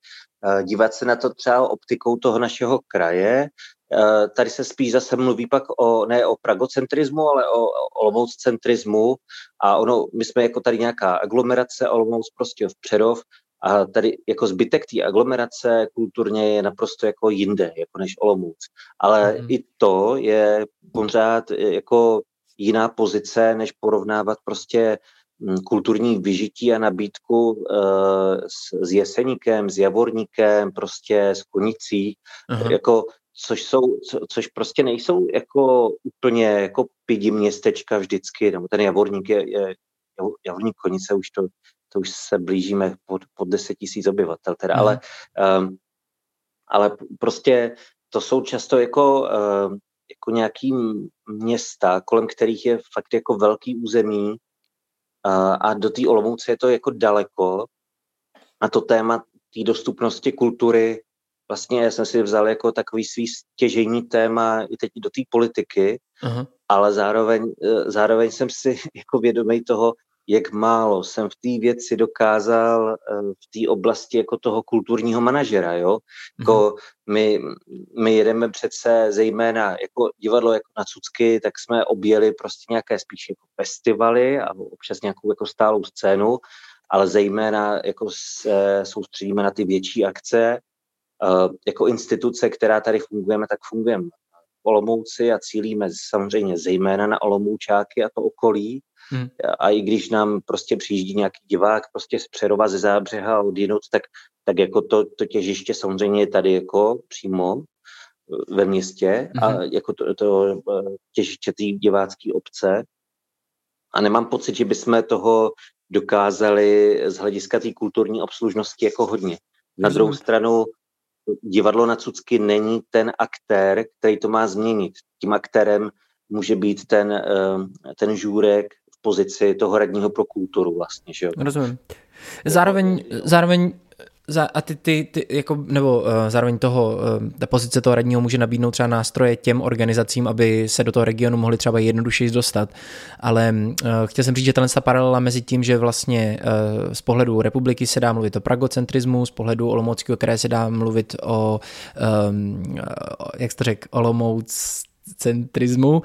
Speaker 6: uh, dívat se na to třeba optikou toho našeho kraje, Uh, tady se spíš zase mluví pak o, ne o pragocentrismu, ale o, o centrismu a ono, my jsme jako tady nějaká aglomerace, Olomouc prostě v Přerov a tady jako zbytek té aglomerace kulturně je naprosto jako jinde, jako než Olomouc. Ale mm. i to je pořád jako jiná pozice, než porovnávat prostě mm, kulturní vyžití a nabídku uh, s, s Jeseníkem, s Javorníkem, prostě s Konicí, uh-huh. jako, což, jsou, co, což prostě nejsou jako úplně jako pidi městečka vždycky, nebo ten Javorník je, je Javorník Konice už to to už se blížíme pod, pod 10 tisíc obyvatel. Teda, mm. ale, um, ale prostě to jsou často jako, um, jako nějaký města, kolem kterých je fakt jako velký území uh, a do té Olomouce je to jako daleko a to téma té dostupnosti kultury vlastně já jsem si vzal jako takový svý stěžení téma i teď do té politiky, uh-huh. ale zároveň, e, zároveň jsem si jako vědomý toho, jak málo jsem v té věci dokázal eh, v té oblasti jako toho kulturního manažera, jo. Jako mm-hmm. my, my jedeme přece zejména jako divadlo jako na Cucky, tak jsme objeli prostě nějaké spíš jako festivaly a občas nějakou jako stálou scénu, ale zejména jako se soustředíme na ty větší akce. Eh, jako instituce, která tady fungujeme, tak fungujeme Olomouci a cílíme samozřejmě zejména na Olomoučáky a to okolí, Hmm. A i když nám prostě přijíždí nějaký divák prostě z Přerova, ze Zábřeha od jinut, tak, tak jako to, to těžiště samozřejmě je tady jako přímo eh, ve městě hmm. a jako to, to eh, těžiště té divácké obce. A nemám pocit, že bychom toho dokázali z hlediska té kulturní obslužnosti jako hodně. Na druhou stranu divadlo na Cucky není ten aktér, který to má změnit. Tím aktérem může být ten, eh, ten žůrek pozici toho radního pro kulturu vlastně, že jo.
Speaker 5: Rozumím. Zároveň, zároveň za, a ty, ty, ty jako, nebo uh, zároveň toho, uh, ta pozice toho radního může nabídnout třeba nástroje těm organizacím, aby se do toho regionu mohli třeba jednodušeji dostat. Ale uh, chtěl jsem říct, že ta paralela mezi tím, že vlastně uh, z pohledu republiky se dá mluvit o pragocentrismu, z pohledu Olomouckého kraje se dá mluvit o, um, jak jste řekl, Olomouc centrismu,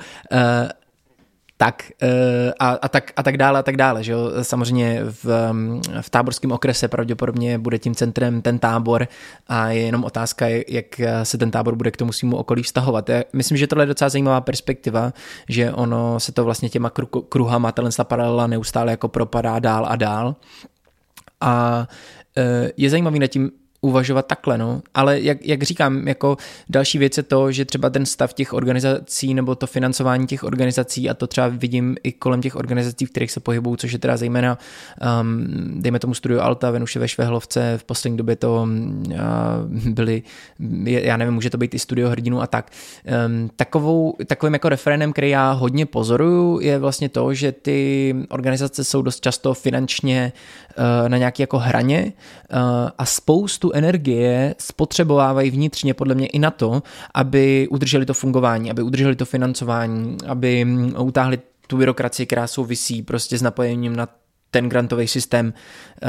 Speaker 5: tak a, a, tak, a tak dále a tak dále. Že jo? Samozřejmě v, v táborském okrese pravděpodobně bude tím centrem ten tábor a je jenom otázka, jak se ten tábor bude k tomu svýmu okolí vztahovat. Já myslím, že tohle je docela zajímavá perspektiva, že ono se to vlastně těma kruhama, tato paralela neustále jako propadá dál a dál. A je zajímavý nad tím uvažovat takhle, no. Ale jak, jak říkám, jako další věc je to, že třeba ten stav těch organizací nebo to financování těch organizací a to třeba vidím i kolem těch organizací, v kterých se pohybují, což je teda zejména, um, dejme tomu studio Alta, Venuše ve Švehlovce, v poslední době to uh, byly, já nevím, může to být i studio hrdinů a tak. Um, takovou, takovým jako referénem, který já hodně pozoruju, je vlastně to, že ty organizace jsou dost často finančně uh, na nějaké jako hraně uh, a spoustu energie spotřebovávají vnitřně podle mě i na to, aby udrželi to fungování, aby udrželi to financování, aby mm, utáhli tu byrokracii, která souvisí prostě s napojením na ten grantový systém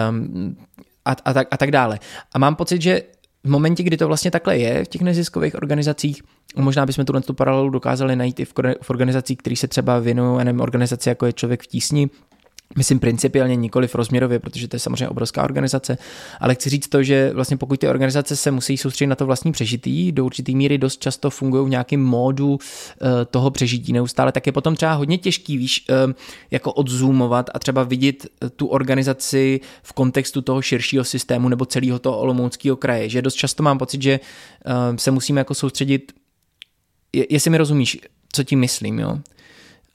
Speaker 5: um, a, a, tak, a tak dále. A mám pocit, že v momentě, kdy to vlastně takhle je v těch neziskových organizacích, možná bychom tuhle tu paralelu dokázali najít i v, organizacích, které se třeba věnují, organizaci jako je Člověk v tísni, Myslím principiálně nikoli v rozměrově, protože to je samozřejmě obrovská organizace, ale chci říct to, že vlastně pokud ty organizace se musí soustředit na to vlastní přežití, do určitý míry dost často fungují v nějakém módu eh, toho přežití neustále, tak je potom třeba hodně těžký, víš, eh, jako odzoomovat a třeba vidět eh, tu organizaci v kontextu toho širšího systému nebo celého toho olomouckého kraje, že dost často mám pocit, že se musíme jako soustředit, jestli mi rozumíš, co tím myslím, jo?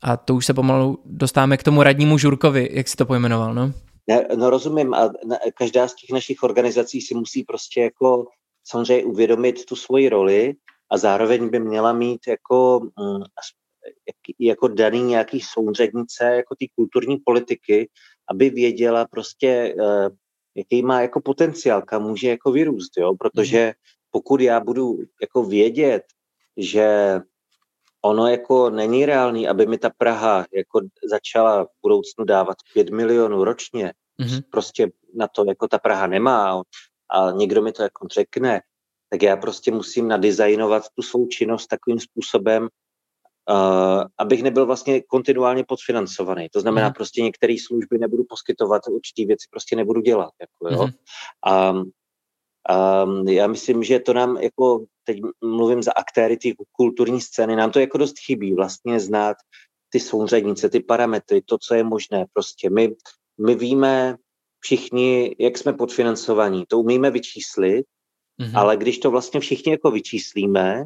Speaker 5: A to už se pomalu dostáváme k tomu radnímu Žurkovi, jak si to pojmenoval, no?
Speaker 6: Ne, no rozumím a každá z těch našich organizací si musí prostě jako samozřejmě uvědomit tu svoji roli a zároveň by měla mít jako, mm, jako daný nějaký soudřednice jako ty kulturní politiky, aby věděla prostě, eh, jaký má jako potenciál, kam může jako vyrůst, jo? protože mhm. pokud já budu jako vědět, že ono jako není reálný, aby mi ta Praha jako začala v budoucnu dávat 5 milionů ročně. Mm-hmm. Prostě na to jako ta Praha nemá a někdo mi to jako řekne, tak já prostě musím nadizajnovat tu svou činnost takovým způsobem, uh, abych nebyl vlastně kontinuálně podfinancovaný. To znamená, mm. prostě některé služby nebudu poskytovat, určitý věci prostě nebudu dělat. Jako, jo? Mm. A Um, já myslím, že to nám, jako teď mluvím za aktéry té kulturní scény, nám to jako dost chybí vlastně znát ty souřadnice, ty parametry, to, co je možné. Prostě my, my víme všichni, jak jsme podfinancovaní, to umíme vyčíslit, mm-hmm. ale když to vlastně všichni jako vyčíslíme,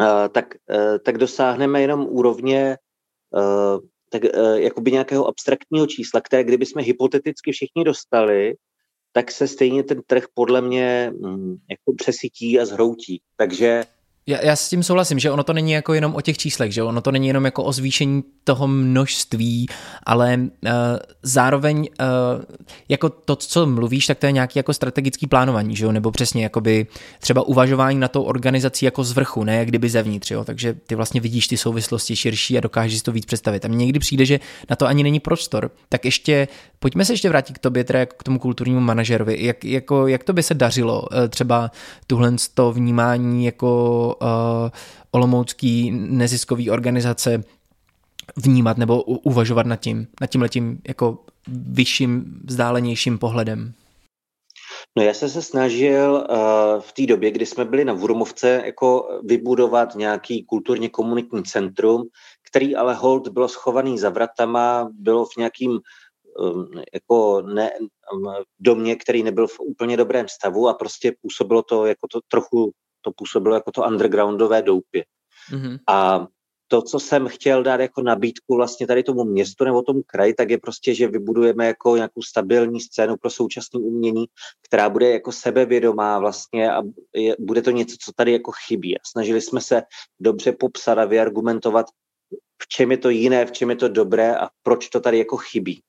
Speaker 6: uh, tak, uh, tak dosáhneme jenom úrovně uh, tak, uh, jakoby nějakého abstraktního čísla, které kdyby jsme hypoteticky všichni dostali, tak se stejně ten trh podle mě mm, jako přesytí a zhroutí. Takže
Speaker 5: já, já s tím souhlasím, že ono to není jako jenom o těch číslech, že ono to není jenom jako o zvýšení toho množství, ale uh, zároveň uh, jako to, co mluvíš, tak to je nějaký jako strategický plánování, že jo? nebo přesně jakoby třeba uvažování na tou organizací jako z vrchu, ne jak kdyby zevnitř, jo? takže ty vlastně vidíš ty souvislosti širší a dokážeš si to víc představit. A mně někdy přijde, že na to ani není prostor. Tak ještě, pojďme se ještě vrátit k tobě, teda jako k tomu kulturnímu manažerovi. Jak, jako, jak to by se dařilo uh, třeba tuhle to vnímání jako uh, olomoucký neziskový organizace vnímat nebo uvažovat nad tím, nad tím letím jako vyšším, vzdálenějším pohledem?
Speaker 6: No já jsem se snažil uh, v té době, kdy jsme byli na Vurmovce, jako vybudovat nějaký kulturně komunitní centrum, který ale hold bylo schovaný za vratama, bylo v nějakým um, jako ne, um, domě, který nebyl v úplně dobrém stavu a prostě působilo to jako to trochu to působilo jako to undergroundové doupě. Mm-hmm. A to, co jsem chtěl dát jako nabídku vlastně tady tomu městu nebo tomu kraji, tak je prostě, že vybudujeme jako nějakou stabilní scénu pro současné umění, která bude jako sebevědomá vlastně a je, bude to něco, co tady jako chybí. A snažili jsme se dobře popsat a vyargumentovat, v čem je to jiné, v čem je to dobré a proč to tady jako chybí.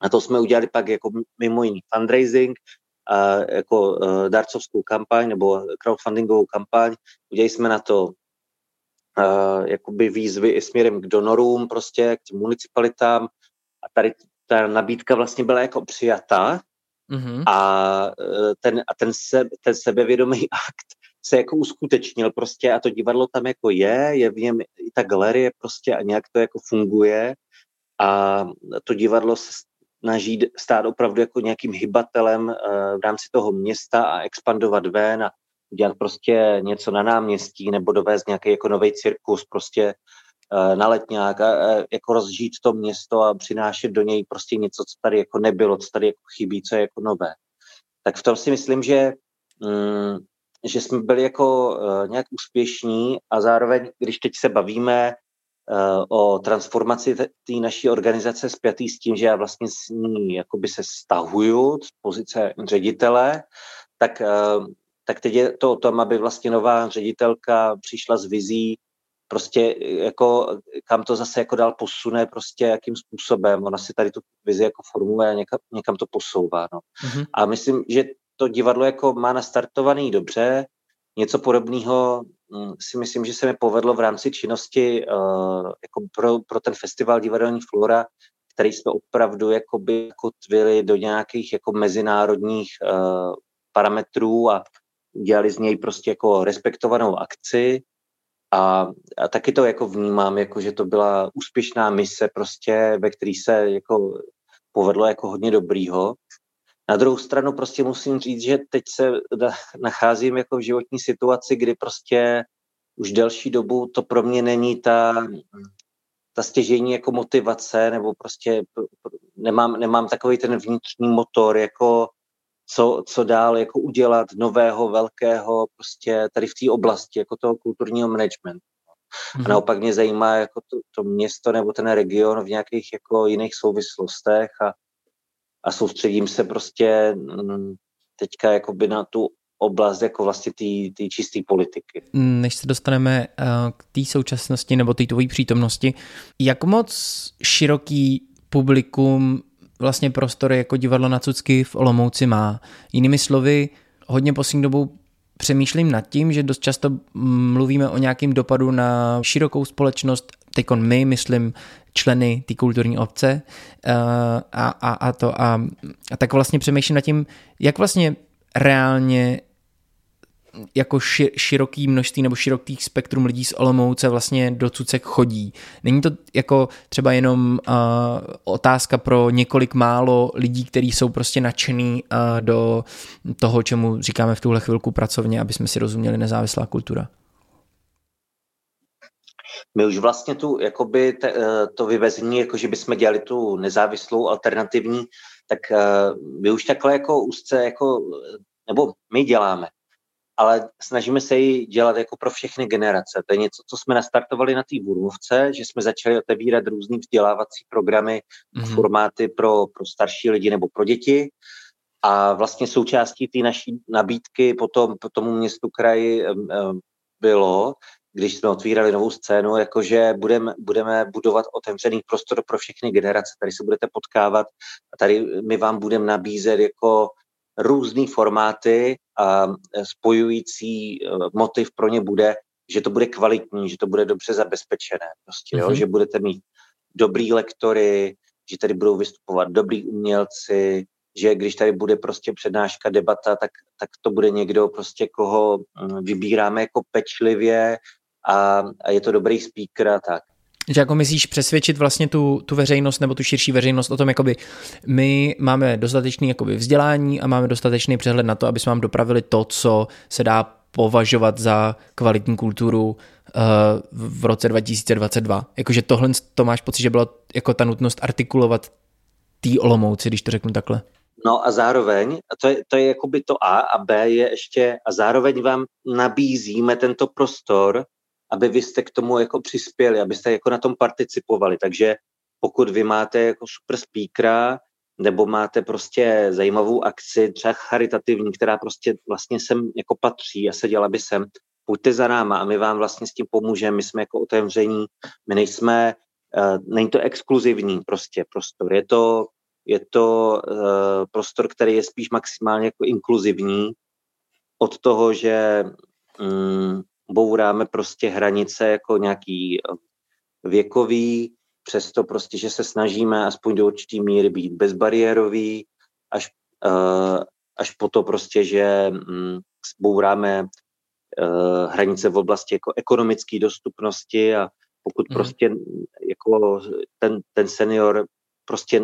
Speaker 6: A to jsme udělali pak jako mimo jiný fundraising, jako uh, darcovskou kampaň nebo crowdfundingovou kampaň. Udělali jsme na to uh, jakoby výzvy i směrem k donorům, prostě k těm municipalitám a tady ta nabídka vlastně byla jako přijatá mm-hmm. a, ten, a ten, se, ten sebevědomý akt se jako uskutečnil prostě a to divadlo tam jako je, je v něm i ta galerie prostě a nějak to jako funguje a to divadlo se snaží stát opravdu jako nějakým hybatelem uh, v rámci toho města a expandovat ven a udělat prostě něco na náměstí nebo dovést nějaký jako nový cirkus prostě uh, na letňák a uh, jako rozžít to město a přinášet do něj prostě něco, co tady jako nebylo, co tady jako chybí, co je jako nové. Tak v tom si myslím, že um, že jsme byli jako nějak úspěšní a zároveň, když teď se bavíme o transformaci té naší organizace spjatý s tím, že já vlastně s ní jakoby se stahuju z pozice ředitele, tak, uh, tak teď je to o tom, aby vlastně nová ředitelka přišla s vizí prostě jako kam to zase jako dál posune, prostě jakým způsobem. Ona si tady tu vizi jako formuluje a někam, někam to posouvá. No. Mm-hmm. A myslím, že to divadlo jako má nastartovaný dobře. Něco podobného si myslím, že se mi povedlo v rámci činnosti uh, jako pro, pro ten festival Divadelní Flora, který jsme opravdu jakoby kotvili do nějakých jako mezinárodních uh, parametrů a dělali z něj prostě jako respektovanou akci. A, a taky to jako vnímám, jako že to byla úspěšná mise prostě, ve který se jako povedlo jako hodně dobrýho. Na druhou stranu prostě musím říct, že teď se nacházím jako v životní situaci, kdy prostě už delší dobu to pro mě není ta, ta stěžení jako motivace, nebo prostě nemám, nemám takový ten vnitřní motor, jako co, co dál jako udělat nového, velkého prostě tady v té oblasti, jako toho kulturního managementu. A mhm. naopak mě zajímá jako to, to město nebo ten region v nějakých jako jiných souvislostech a a soustředím se prostě mm, teďka jakoby na tu oblast jako vlastně té čisté politiky.
Speaker 5: Než se dostaneme eh, k té současnosti nebo té tvojí přítomnosti, jak moc široký publikum vlastně prostory jako divadlo na Cucky v Olomouci má? Jinými slovy, hodně poslední dobou přemýšlím nad tím, že dost často mluvíme o nějakém dopadu na širokou společnost, teď my, myslím, členy té kulturní obce uh, a, a, a to a, a tak vlastně přemýšlím nad tím, jak vlastně reálně jako široký množství nebo široký spektrum lidí z Olomouce vlastně do Cucek chodí. Není to jako třeba jenom uh, otázka pro několik málo lidí, kteří jsou prostě nadšený uh, do toho, čemu říkáme v tuhle chvilku pracovně, aby jsme si rozuměli nezávislá kultura?
Speaker 6: My už vlastně tu, jakoby te, eh, to vyvezení, jako že bychom dělali tu nezávislou alternativní, tak my už takhle jako úzce, jako, nebo my děláme ale snažíme se ji dělat jako pro všechny generace. To je něco, co jsme nastartovali na té Vurmovce, že jsme začali otevírat různý vzdělávací programy, mm-hmm. formáty pro, pro starší lidi nebo pro děti. A vlastně součástí té naší nabídky potom po tomu městu kraji bylo, když jsme otvírali novou scénu, jakože budeme, budeme budovat otevřený prostor pro všechny generace. Tady se budete potkávat a tady my vám budeme nabízet jako různé formáty a spojující e, motiv pro ně bude, že to bude kvalitní, že to bude dobře zabezpečené. Prostě, jo? Mm-hmm. Že budete mít dobrý lektory, že tady budou vystupovat dobrý umělci, že když tady bude prostě přednáška, debata, tak, tak to bude někdo prostě, koho mm, vybíráme jako pečlivě a, a je to dobrý speaker a tak.
Speaker 5: Že jako myslíš přesvědčit vlastně tu, tu veřejnost nebo tu širší veřejnost o tom, jakoby my máme dostatečný jakoby vzdělání a máme dostatečný přehled na to, aby jsme vám dopravili to, co se dá považovat za kvalitní kulturu uh, v roce 2022. Jakože tohle to máš pocit, že byla jako ta nutnost artikulovat tý Olomouci, když to řeknu takhle.
Speaker 6: No a zároveň, a to je, to je jakoby to A a B je ještě, a zároveň vám nabízíme tento prostor aby vy jste k tomu jako přispěli, abyste jako na tom participovali. Takže pokud vy máte jako super speakera, nebo máte prostě zajímavou akci, třeba charitativní, která prostě vlastně sem jako patří a seděla by sem, pojďte za náma a my vám vlastně s tím pomůžeme, my jsme jako otevření, my nejsme, uh, není to exkluzivní prostě prostor, je to, je to uh, prostor, který je spíš maximálně jako inkluzivní od toho, že um, bouráme prostě hranice jako nějaký eh, věkový, přesto prostě, že se snažíme aspoň do určitý míry být bezbariérový, až, uh, až po to prostě, že um, bouráme uh, hranice v oblasti jako ekonomické dostupnosti a pokud mm. prostě jako ten, ten senior prostě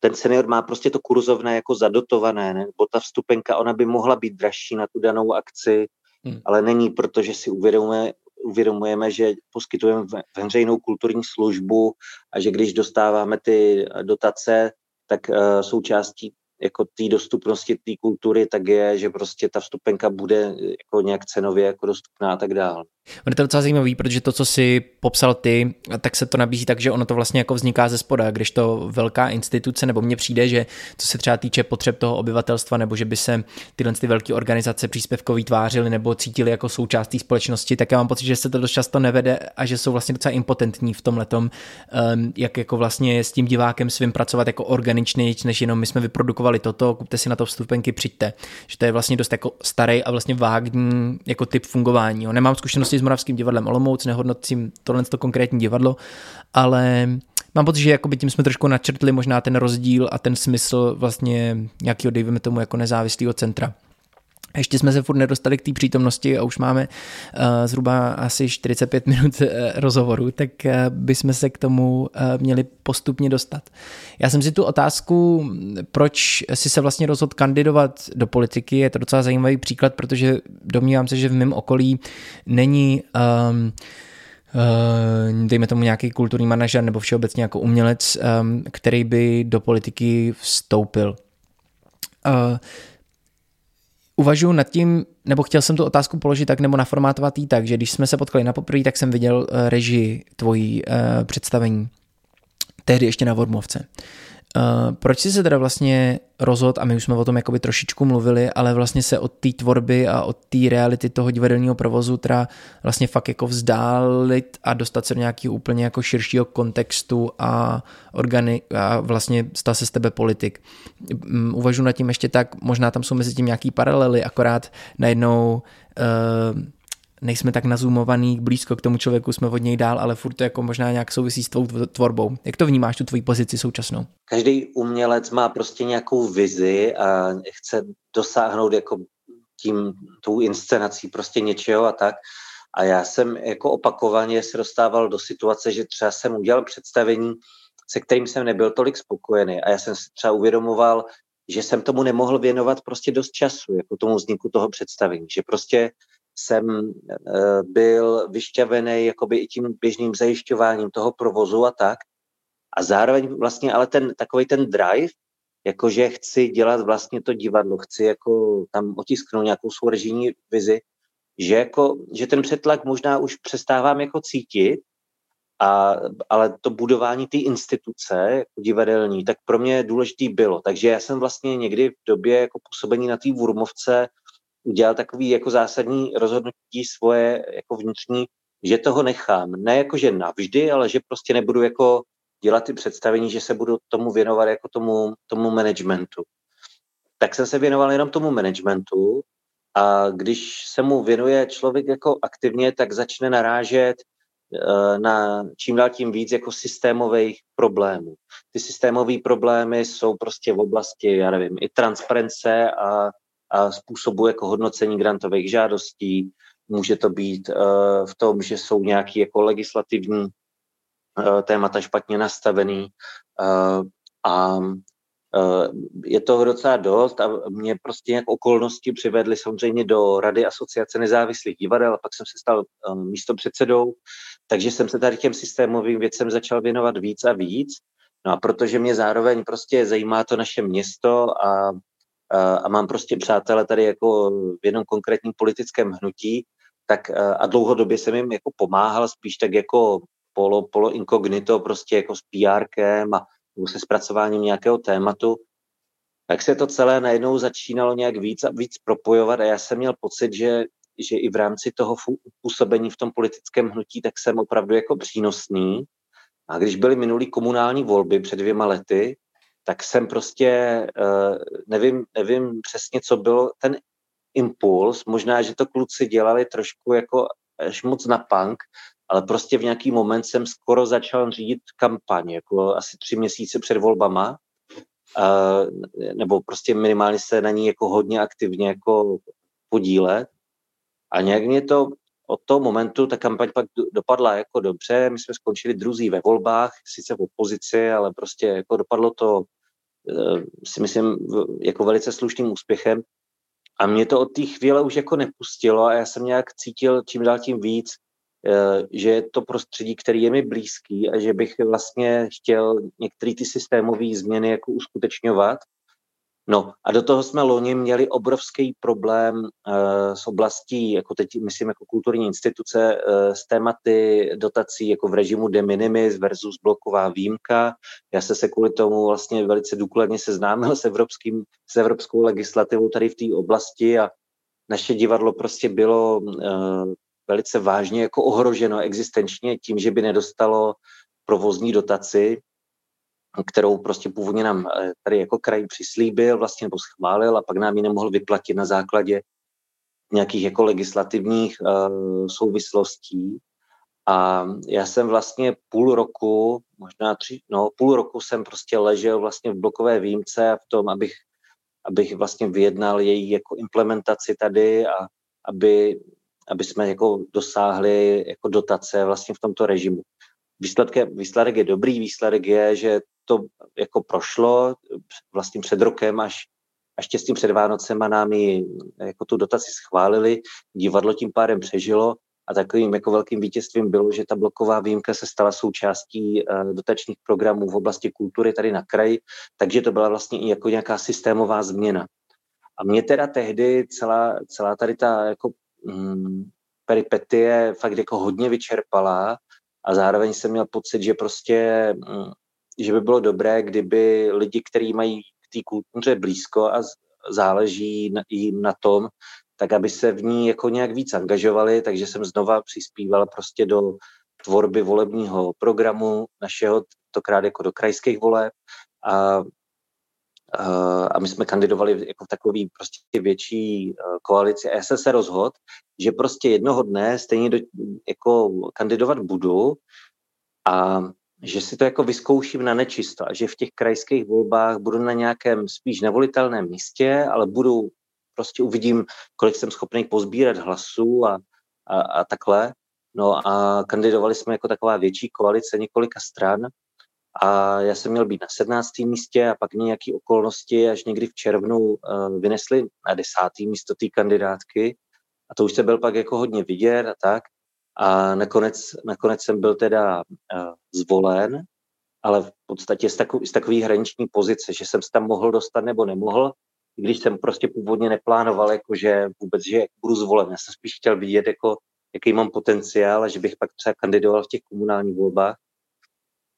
Speaker 6: ten senior má prostě to kurzovné jako zadotované, ne? nebo ta vstupenka, ona by mohla být dražší na tu danou akci, hmm. ale není, protože si uvědomujeme, uvědomujeme, že poskytujeme veřejnou kulturní službu a že když dostáváme ty dotace, tak uh, součástí jako té dostupnosti té kultury, tak je, že prostě ta vstupenka bude jako nějak cenově jako dostupná a tak dále.
Speaker 5: On je to docela zajímavý, protože to, co si popsal ty, tak se to nabízí tak, že ono to vlastně jako vzniká ze spoda, když to velká instituce, nebo mně přijde, že co se třeba týče potřeb toho obyvatelstva, nebo že by se tyhle ty velké organizace příspěvkový tvářily nebo cítili jako součást společnosti, tak já mám pocit, že se to dost často nevede a že jsou vlastně docela impotentní v tom, um, jak jako vlastně s tím divákem svým pracovat jako organičně, než jenom my jsme vyprodukovali toto, kupte si na to vstupenky, přijďte. Že to je vlastně dost jako starý a vlastně vágní jako typ fungování. Jo. Nemám zkušenosti s Moravským divadlem Olomouc, nehodnotím tohle to konkrétní divadlo, ale mám pocit, že jakoby tím jsme trošku načrtli možná ten rozdíl a ten smysl vlastně nějakého, dejme tomu, jako nezávislého centra. Ještě jsme se furt nedostali k té přítomnosti a už máme uh, zhruba asi 45 minut uh, rozhovoru, tak uh, bychom se k tomu uh, měli postupně dostat. Já jsem si tu otázku, proč si se vlastně rozhodl kandidovat do politiky, je to docela zajímavý příklad, protože domnívám se, že v mém okolí není um, dejme tomu nějaký kulturní manažer nebo všeobecně jako umělec, um, který by do politiky vstoupil. Uvažuji nad tím, nebo chtěl jsem tu otázku položit tak, nebo naformátovat jí tak, že když jsme se potkali na poprvé, tak jsem viděl uh, režii tvojí uh, představení. Tehdy ještě na Vormovce. Uh, proč jsi se teda vlastně rozhod, a my už jsme o tom jakoby trošičku mluvili, ale vlastně se od té tvorby a od té reality toho divadelního provozu teda vlastně fakt jako vzdálit a dostat se do nějakého úplně jako širšího kontextu a, organi- a vlastně stát se z tebe politik. Um, uvažuji nad tím ještě tak, možná tam jsou mezi tím nějaký paralely, akorát najednou uh, nejsme tak nazumovaný blízko k tomu člověku, jsme od něj dál, ale furt to jako možná nějak souvisí s tvou tvorbou. Jak to vnímáš, tu tvoji pozici současnou?
Speaker 6: Každý umělec má prostě nějakou vizi a chce dosáhnout jako tím, tou inscenací prostě něčeho a tak. A já jsem jako opakovaně se dostával do situace, že třeba jsem udělal představení, se kterým jsem nebyl tolik spokojený a já jsem si třeba uvědomoval, že jsem tomu nemohl věnovat prostě dost času, jako tomu vzniku toho představení, že prostě jsem eh, byl vyšťavený jakoby i tím běžným zajišťováním toho provozu a tak. A zároveň vlastně ale ten takový ten drive, jakože chci dělat vlastně to divadlo, chci jako tam otisknout nějakou svou režijní vizi, že, jako, že ten přetlak možná už přestávám jako cítit, a, ale to budování té instituce jako divadelní, tak pro mě důležitý bylo. Takže já jsem vlastně někdy v době jako působení na té Vurmovce udělal takový jako zásadní rozhodnutí svoje jako vnitřní, že toho nechám. Ne jako, že navždy, ale že prostě nebudu jako dělat ty představení, že se budu tomu věnovat jako tomu, tomu managementu. Tak jsem se věnoval jenom tomu managementu a když se mu věnuje člověk jako aktivně, tak začne narážet eh, na čím dál tím víc jako systémových problémů. Ty systémové problémy jsou prostě v oblasti, já nevím, i transparence a a způsobu jako hodnocení grantových žádostí. Může to být uh, v tom, že jsou nějaké jako legislativní uh, témata špatně nastavený uh, a je toho docela dost a mě prostě nějak okolnosti přivedly samozřejmě do Rady asociace nezávislých divadel a pak jsem se stal místo předsedou, takže jsem se tady těm systémovým věcem začal věnovat víc a víc. No a protože mě zároveň prostě zajímá to naše město a a mám prostě přátele tady jako v jednom konkrétním politickém hnutí, tak a dlouhodobě jsem jim jako pomáhal, spíš tak jako polo, polo incognito, prostě jako s PRkem a se zpracováním nějakého tématu, tak se to celé najednou začínalo nějak víc a víc propojovat a já jsem měl pocit, že, že i v rámci toho působení v tom politickém hnutí, tak jsem opravdu jako přínosný. A když byly minulý komunální volby před dvěma lety, tak jsem prostě, uh, nevím, nevím přesně, co byl ten impuls, možná, že to kluci dělali trošku jako až moc na punk, ale prostě v nějaký moment jsem skoro začal řídit kampaň, jako asi tři měsíce před volbama, uh, nebo prostě minimálně se na ní jako hodně aktivně jako podílet. A nějak mě to od toho momentu ta kampaň pak dopadla jako dobře, my jsme skončili druzí ve volbách, sice v opozici, ale prostě jako dopadlo to eh, si myslím jako velice slušným úspěchem. A mě to od té chvíle už jako nepustilo a já jsem nějak cítil čím dál tím víc, eh, že je to prostředí, který je mi blízký a že bych vlastně chtěl některé ty systémové změny jako uskutečňovat. No a do toho jsme loni měli obrovský problém uh, s oblastí, jako teď myslím jako kulturní instituce, uh, s tématy dotací jako v režimu de minimis versus bloková výjimka. Já se se kvůli tomu vlastně velice důkladně seznámil s, evropským, s evropskou legislativou tady v té oblasti a naše divadlo prostě bylo uh, velice vážně jako ohroženo existenčně tím, že by nedostalo provozní dotaci, kterou prostě původně nám eh, tady jako kraj přislíbil vlastně nebo schválil a pak nám ji nemohl vyplatit na základě nějakých jako legislativních uh, souvislostí. A já jsem vlastně půl roku, možná tři, no půl roku jsem prostě ležel vlastně v blokové výjimce a v tom, abych, abych vlastně vyjednal její jako implementaci tady a aby, aby jsme jako dosáhli jako dotace vlastně v tomto režimu. Výsledek, výsledek je dobrý, výsledek je, že to jako prošlo vlastně před rokem až, až těsně před Vánocema nám ji jako tu dotaci schválili, divadlo tím pádem přežilo a takovým jako velkým vítězstvím bylo, že ta bloková výjimka se stala součástí uh, dotačních programů v oblasti kultury tady na kraji, takže to byla vlastně i jako nějaká systémová změna. A mě teda tehdy celá, celá tady ta jako mm, peripetie fakt jako hodně vyčerpala a zároveň jsem měl pocit, že prostě mm, že by bylo dobré, kdyby lidi, kteří mají k té kultuře blízko a záleží jim na tom, tak aby se v ní jako nějak víc angažovali, takže jsem znova přispíval prostě do tvorby volebního programu našeho, tokrát jako do krajských voleb. A, a my jsme kandidovali jako v takový prostě větší e, koalici a já jsem se rozhodl, že prostě jednoho dne stejně do, jako kandidovat budu a že si to jako vyzkouším na nečisto a že v těch krajských volbách budu na nějakém spíš nevolitelném místě, ale budu, prostě uvidím, kolik jsem schopný pozbírat hlasů a, a, a takhle. No a kandidovali jsme jako taková větší koalice několika stran a já jsem měl být na 17. místě a pak nějaké okolnosti až někdy v červnu uh, vynesli na 10. místo té kandidátky a to už se byl pak jako hodně vidět a tak. A nakonec, nakonec jsem byl teda uh, zvolen, ale v podstatě z, takový, z takový hraniční pozice, že jsem se tam mohl dostat nebo nemohl, když jsem prostě původně neplánoval, jako že vůbec, že budu zvolen. Já jsem spíš chtěl vidět, jako, jaký mám potenciál a že bych pak třeba kandidoval v těch komunálních volbách.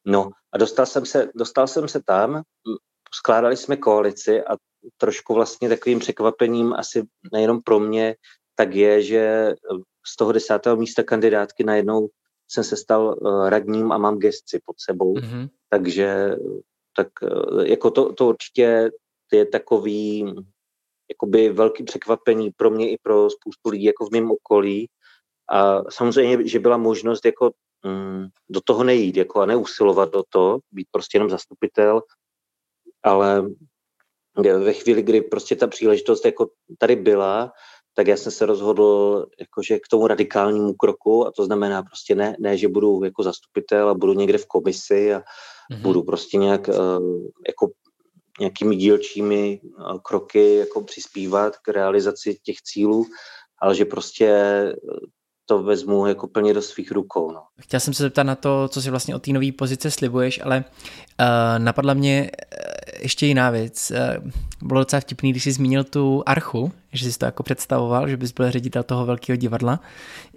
Speaker 6: No a dostal jsem se, dostal jsem se tam, skládali jsme koalici a trošku vlastně takovým překvapením asi nejenom pro mě, tak je, že z toho desátého místa kandidátky najednou jsem se stal uh, radním a mám gesci pod sebou. Mm-hmm. Takže tak uh, jako to, to určitě je takový jakoby velký překvapení pro mě i pro spoustu lidí jako v mém okolí. A samozřejmě, že byla možnost jako do toho nejít jako a neusilovat do toho, být prostě jenom zastupitel, ale ve chvíli, kdy prostě ta příležitost jako tady byla, tak já jsem se rozhodl jakože k tomu radikálnímu kroku a to znamená prostě ne, ne že budu jako zastupitel a budu někde v komisi a mm-hmm. budu prostě nějak uh, jako nějakými dílčími uh, kroky jako přispívat k realizaci těch cílů, ale že prostě to vezmu jako plně do svých rukou. No.
Speaker 5: Chtěl jsem se zeptat na to, co si vlastně o té nové pozice slibuješ, ale uh, napadla mě ještě jiná věc. Uh, bylo docela vtipný, když jsi zmínil tu archu, že jsi to jako představoval, že bys byl ředitel toho velkého divadla.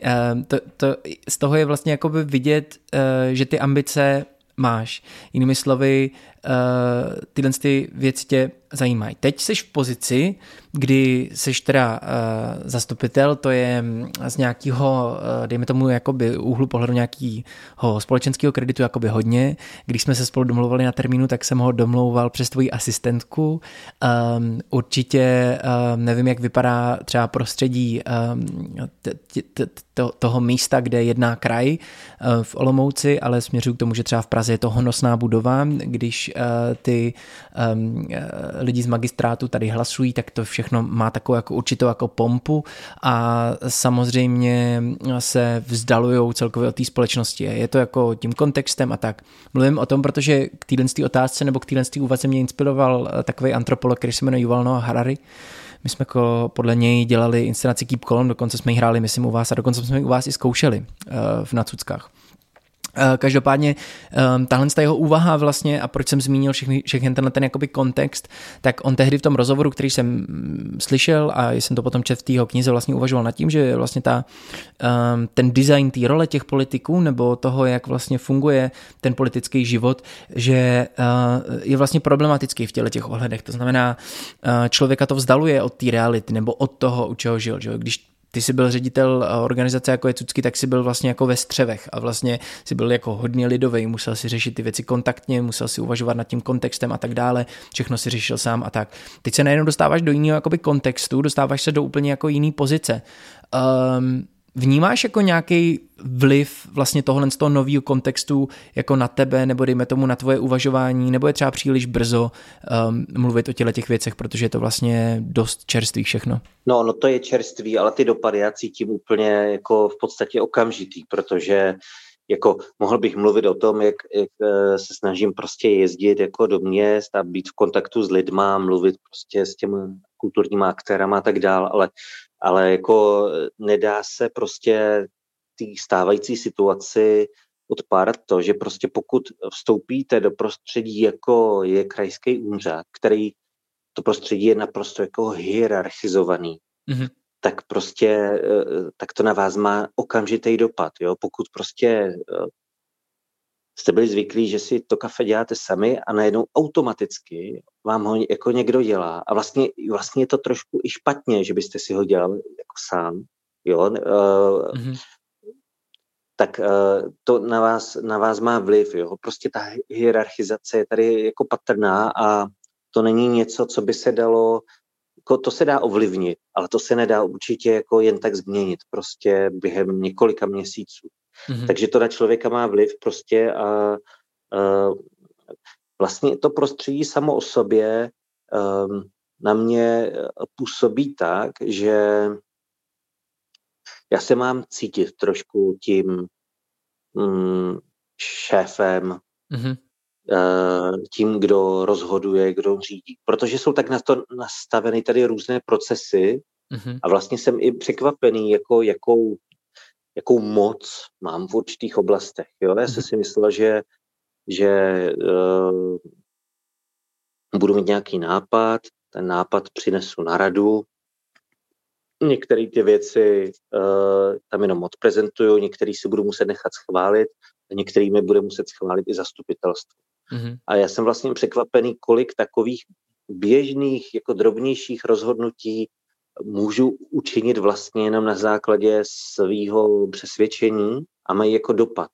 Speaker 5: Uh, to, to, z toho je vlastně jakoby vidět, uh, že ty ambice máš. Jinými slovy, uh, tyhle ty věci tě zajímají. Teď jsi v pozici, kdy jsi teda uh, zastupitel, to je mm, z nějakého, uh, dejme tomu, jakoby úhlu pohledu nějakého společenského kreditu jakoby hodně. Když jsme se spolu domluvali na termínu, tak jsem ho domlouval přes tvoji asistentku. Um, určitě um, nevím, jak vypadá třeba prostředí um, t- t- t- toho místa, kde jedná kraj uh, v Olomouci, ale směřuju k tomu, že třeba v Praze je to honosná budova, když ty um, lidi z magistrátu tady hlasují, tak to všechno má takovou jako určitou jako pompu a samozřejmě se vzdalují celkově od té společnosti. Je to jako tím kontextem a tak. Mluvím o tom, protože k téhle otázce nebo k téhle úvaze mě inspiroval takový antropolog, který se jmenuje Yuval Noah Harari, my jsme jako podle něj dělali inscenaci Keep Calm, dokonce jsme ji hráli, myslím, u vás a dokonce jsme ji u vás i zkoušeli uh, v Nacuckách. Eh, každopádně ehm, tahle ta jeho úvaha vlastně a proč jsem zmínil všechny, všechny tenhle ten jakoby kontext, tak on tehdy v tom rozhovoru, který jsem mm, slyšel a jsem to potom čet v té knize vlastně uvažoval nad tím, že vlastně ta, ehm, ten design té role těch politiků nebo toho, jak vlastně funguje ten politický život, že eh, je vlastně problematický v těle těch ohledech. To znamená, eh, člověka to vzdaluje od té reality nebo od toho, u čeho žil. Že? Když ty jsi byl ředitel eh, organizace jako je Cucky, tak si byl vlastně jako ve střevech a vlastně si byl jako hodně lidový, musel si řešit ty věci kontaktně, musel si uvažovat nad tím kontextem a tak dále, všechno si řešil sám a tak. Teď se najednou dostáváš do jiného jakoby kontextu, dostáváš se do úplně jako jiný pozice. Um, Vnímáš jako nějaký vliv vlastně tohle z toho nového kontextu jako na tebe, nebo dejme tomu na tvoje uvažování, nebo je třeba příliš brzo um, mluvit o těle těch věcech, protože je to vlastně dost čerstvý všechno?
Speaker 6: No, no to je čerstvý, ale ty dopady já cítím úplně jako v podstatě okamžitý, protože jako mohl bych mluvit o tom, jak, jak eh, se snažím prostě jezdit jako do měst a být v kontaktu s lidma, mluvit prostě s těmi kulturníma aktérama a tak dál, ale ale jako eh, nedá se prostě té stávající situaci odpárat to, že prostě pokud vstoupíte do prostředí, jako je krajský úřad, který to prostředí je naprosto jako hierarchizovaný, mm-hmm. tak prostě, eh, tak to na vás má okamžitý dopad, jo, pokud prostě eh, jste byli zvyklí, že si to kafe děláte sami a najednou automaticky vám ho jako někdo dělá. A vlastně, vlastně je to trošku i špatně, že byste si ho dělal jako sám. Jo? Uh, mm-hmm. Tak uh, to na vás, na vás má vliv. Jo? Prostě ta hierarchizace je tady jako patrná a to není něco, co by se dalo jako to se dá ovlivnit, ale to se nedá určitě jako jen tak změnit prostě během několika měsíců. Mm-hmm. Takže to na člověka má vliv prostě a, a vlastně to prostředí samo o sobě um, na mě působí tak, že já se mám cítit trošku tím mm, šéfem, mm-hmm. uh, tím, kdo rozhoduje, kdo řídí. Protože jsou tak na to nastaveny tady různé procesy mm-hmm. a vlastně jsem i překvapený, jako, jakou jakou moc mám v určitých oblastech. Jo? Já jsem mhm. si myslela, že, že uh, budu mít nějaký nápad, ten nápad přinesu na radu, některé ty věci uh, tam jenom odprezentuju, některé si budu muset nechat schválit, a některé mi bude muset schválit i zastupitelstvo. Mm-hmm. A já jsem vlastně překvapený, kolik takových běžných, jako drobnějších rozhodnutí můžu učinit vlastně jenom na základě svého přesvědčení a mají jako dopad.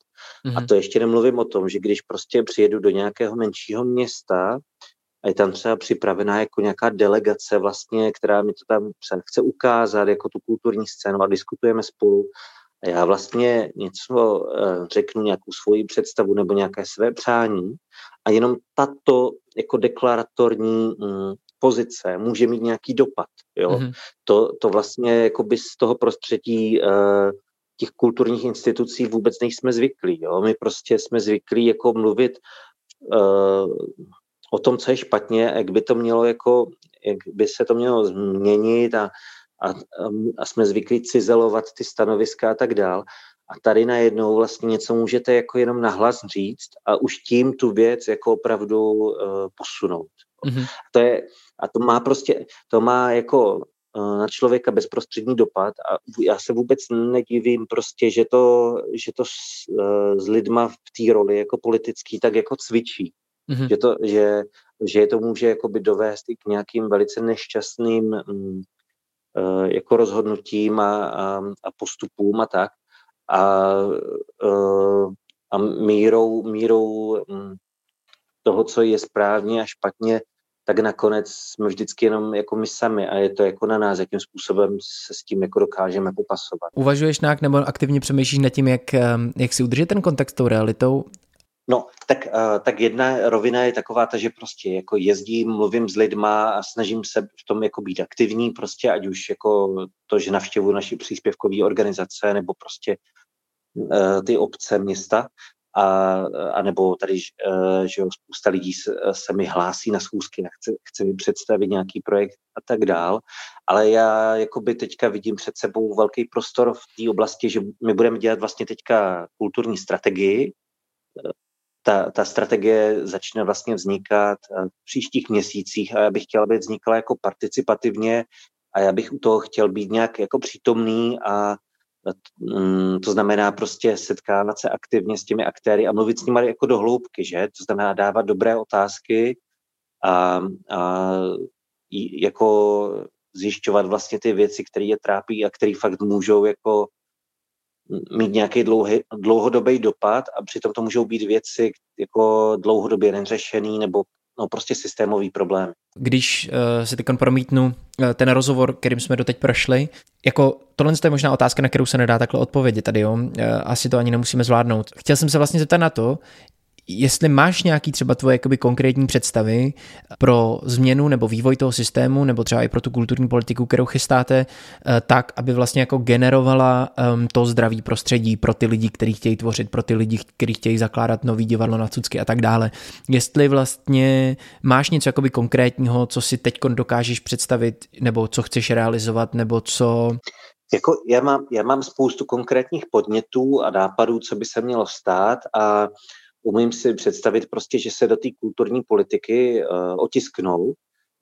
Speaker 6: Mm-hmm. A mhm. to ještě nemluvím o tom, že když prostě přijedu do nějakého menšího města a je tam třeba připravená jako nějaká delegace vlastně, která mi to tam chce ukázat jako tu kulturní scénu a diskutujeme spolu a já vlastně něco eh, řeknu, nějakou svoji představu nebo nějaké své přání a jenom tato jako deklaratorní mm, pozice může mít nějaký dopad. Jo? Mm-hmm. To, to vlastně jakoby z toho prostředí uh, těch kulturních institucí vůbec nejsme zvyklí. Jo? My prostě jsme zvyklí jako mluvit uh, o tom, co je špatně, jak by to mělo jako, jak by se to mělo změnit a, a, a jsme zvyklí cizelovat ty stanoviska a tak dál. A tady najednou vlastně něco můžete jako jenom nahlas říct a už tím tu věc jako opravdu uh, posunout. Mm-hmm. To je, a to má prostě, to má jako uh, na člověka bezprostřední dopad a já se vůbec nedivím prostě, že to, že to s, uh, s lidma v té roli jako politický tak jako cvičí. Mm-hmm. Že, to, že, že to může jakoby dovést i k nějakým velice nešťastným um, jako rozhodnutím a, a, a postupům a tak. A, uh, a mírou, mírou um, toho, co je správně a špatně, tak nakonec jsme vždycky jenom jako my sami a je to jako na nás, jakým způsobem se s tím jako dokážeme popasovat.
Speaker 5: Uvažuješ nějak nebo aktivně přemýšlíš nad tím, jak, jak si udržet ten kontakt s tou realitou
Speaker 6: No, tak, uh, tak jedna rovina je taková ta, že prostě jako jezdím, mluvím s lidma a snažím se v tom jako být aktivní, prostě ať už jako to, že navštěvuji naši příspěvkové organizace nebo prostě uh, ty obce, města, a, a nebo tady, uh, že jo, spousta lidí se, se mi hlásí na schůzky chce, chce mi představit nějaký projekt a tak dál, ale já jakoby teďka vidím před sebou velký prostor v té oblasti, že my budeme dělat vlastně teďka kulturní strategii, ta, ta strategie začne vlastně vznikat eh, v příštích měsících a já bych chtěl, aby vznikla jako participativně a já bych u toho chtěl být nějak jako přítomný a mm, to znamená prostě setkávat se aktivně s těmi aktéry a mluvit s nimi jako do hloubky, že? To znamená dávat dobré otázky a, a jako zjišťovat vlastně ty věci, které je trápí a které fakt můžou jako mít nějaký dlouhý, dlouhodobý dopad a přitom to můžou být věci jako dlouhodobě neřešený nebo no, prostě systémový problém.
Speaker 5: Když uh, si teď promítnu uh, ten rozhovor, kterým jsme doteď prošli, jako tohle je možná otázka, na kterou se nedá takhle odpovědět tady, jo? Uh, asi to ani nemusíme zvládnout. Chtěl jsem se vlastně zeptat na to, jestli máš nějaký třeba tvoje jakoby konkrétní představy pro změnu nebo vývoj toho systému, nebo třeba i pro tu kulturní politiku, kterou chystáte, eh, tak, aby vlastně jako generovala um, to zdravý prostředí pro ty lidi, kteří chtějí tvořit, pro ty lidi, kteří chtějí zakládat nový divadlo na cucky a tak dále. Jestli vlastně máš něco jakoby konkrétního, co si teď dokážeš představit, nebo co chceš realizovat, nebo co
Speaker 6: jako já, mám, já mám spoustu konkrétních podnětů a nápadů, co by se mělo stát a umím si představit prostě, že se do té kulturní politiky uh, otisknou.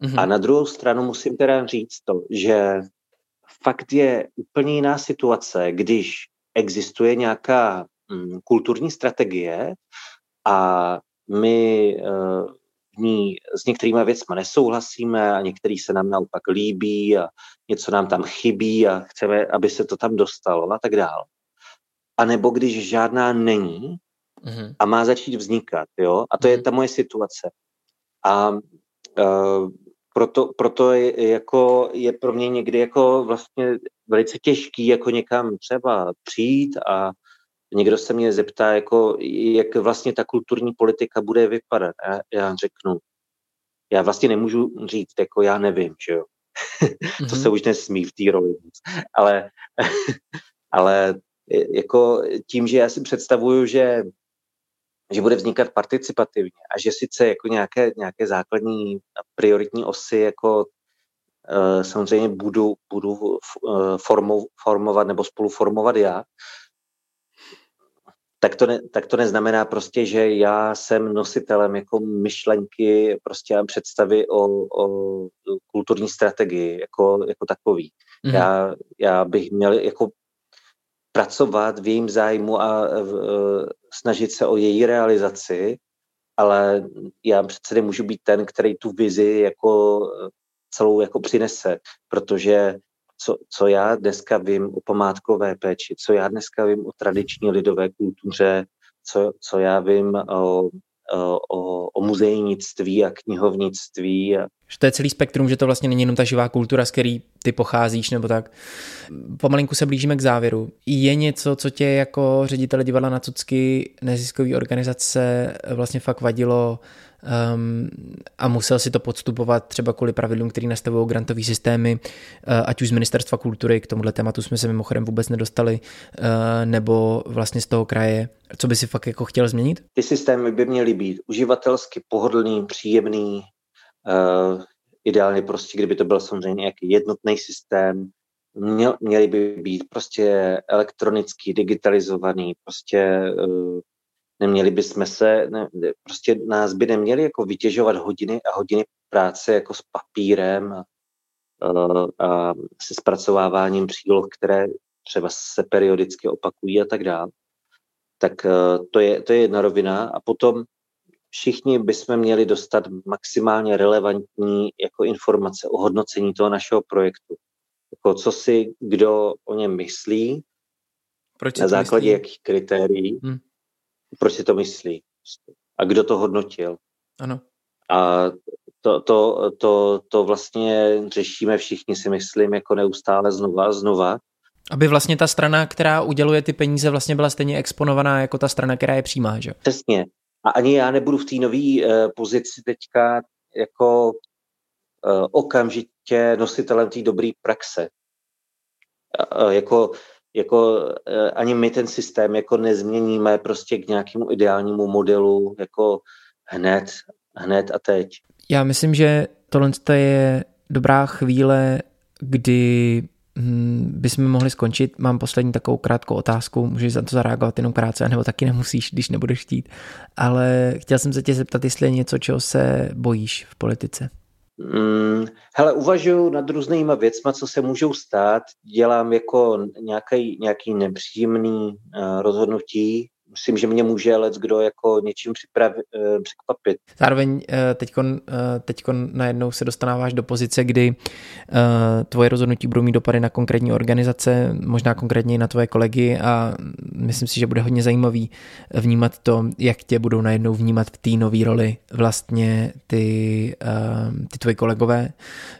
Speaker 6: Mm-hmm. A na druhou stranu musím teda říct to, že fakt je úplně jiná situace, když existuje nějaká mm, kulturní strategie a my uh, v ní s některými věcmi nesouhlasíme a některý se nám naopak líbí a něco nám tam chybí a chceme, aby se to tam dostalo a tak dále. A nebo když žádná není mm-hmm. a má začít vznikat, jo, a to mm-hmm. je ta moje situace. A uh, proto, proto je, jako, je pro mě někdy jako vlastně velice těžký jako někam třeba přijít a někdo se mě zeptá, jako, jak vlastně ta kulturní politika bude vypadat. A já řeknu, já vlastně nemůžu říct, jako já nevím, že jo. Mm-hmm. to se už nesmí v té roli. Ale, ale jako tím, že já si představuju, že že bude vznikat participativně a že sice jako nějaké, nějaké základní prioritní osy jako uh, samozřejmě budu, budu uh, formo, formovat nebo spoluformovat já, tak to, ne, tak to neznamená prostě, že já jsem nositelem jako myšlenky prostě a představy o, o kulturní strategii jako, jako takový. Mm-hmm. Já, já bych měl jako pracovat v jejím zájmu a snažit se o její realizaci, ale já přece nemůžu být ten, který tu vizi jako celou jako přinese, protože co, co já dneska vím o památkové péči, co já dneska vím o tradiční lidové kultuře, co, co já vím o, o, o muzejnictví a knihovnictví a
Speaker 5: že to je celý spektrum, že to vlastně není jenom ta živá kultura, z který ty pocházíš nebo tak. Pomalinku se blížíme k závěru. Je něco, co tě jako ředitele divadla na Cucky neziskové organizace vlastně fakt vadilo um, a musel si to podstupovat třeba kvůli pravidlům, který nastavují grantové systémy, uh, ať už z ministerstva kultury, k tomuhle tématu jsme se mimochodem vůbec nedostali, uh, nebo vlastně z toho kraje. Co by si fakt jako chtěl změnit?
Speaker 6: Ty systémy by měly být uživatelsky pohodlný, příjemný, Uh, ideálně prostě, kdyby to byl samozřejmě nějaký jednotný systém, měl, měly by být prostě elektronicky digitalizovaný, prostě uh, neměli bychom se, ne, prostě nás by neměli jako vytěžovat hodiny a hodiny práce jako s papírem a, uh, a se zpracováváním příloh, které třeba se periodicky opakují a tak dále. Tak uh, to je, to je jedna rovina. A potom všichni bychom měli dostat maximálně relevantní jako informace o hodnocení toho našeho projektu. Jako co si kdo o něm myslí, proč na základě myslí? jakých kritérií, hmm. Proč si to myslí a kdo to hodnotil.
Speaker 5: Ano.
Speaker 6: A to, to, to, to vlastně řešíme všichni, si myslím, jako neustále znova a znova.
Speaker 5: Aby vlastně ta strana, která uděluje ty peníze, vlastně byla stejně exponovaná jako ta strana, která je přijímá, že?
Speaker 6: Přesně, a ani já nebudu v té nové uh, pozici teďka jako uh, okamžitě nositelem té dobré praxe. Uh, jako, jako uh, ani my ten systém jako nezměníme prostě k nějakému ideálnímu modelu jako hned, hned a teď.
Speaker 5: Já myslím, že tohle je dobrá chvíle, kdy hm, bychom mohli skončit. Mám poslední takovou krátkou otázku, můžeš za to zareagovat jenom krátce, nebo taky nemusíš, když nebudeš chtít. Ale chtěl jsem se tě zeptat, jestli je něco, čeho se bojíš v politice.
Speaker 6: Hmm, hele, uvažuji nad různýma věcma, co se můžou stát. Dělám jako nějaký, nějaký nepříjemný uh, rozhodnutí, myslím, že mě může let kdo jako něčím připravi, eh, překvapit.
Speaker 5: Zároveň teď eh, najednou se dostáváš do pozice, kdy eh, tvoje rozhodnutí budou mít dopady na konkrétní organizace, možná konkrétně i na tvoje kolegy a myslím si, že bude hodně zajímavý vnímat to, jak tě budou najednou vnímat v té nové roli vlastně ty, ty tvoji kolegové.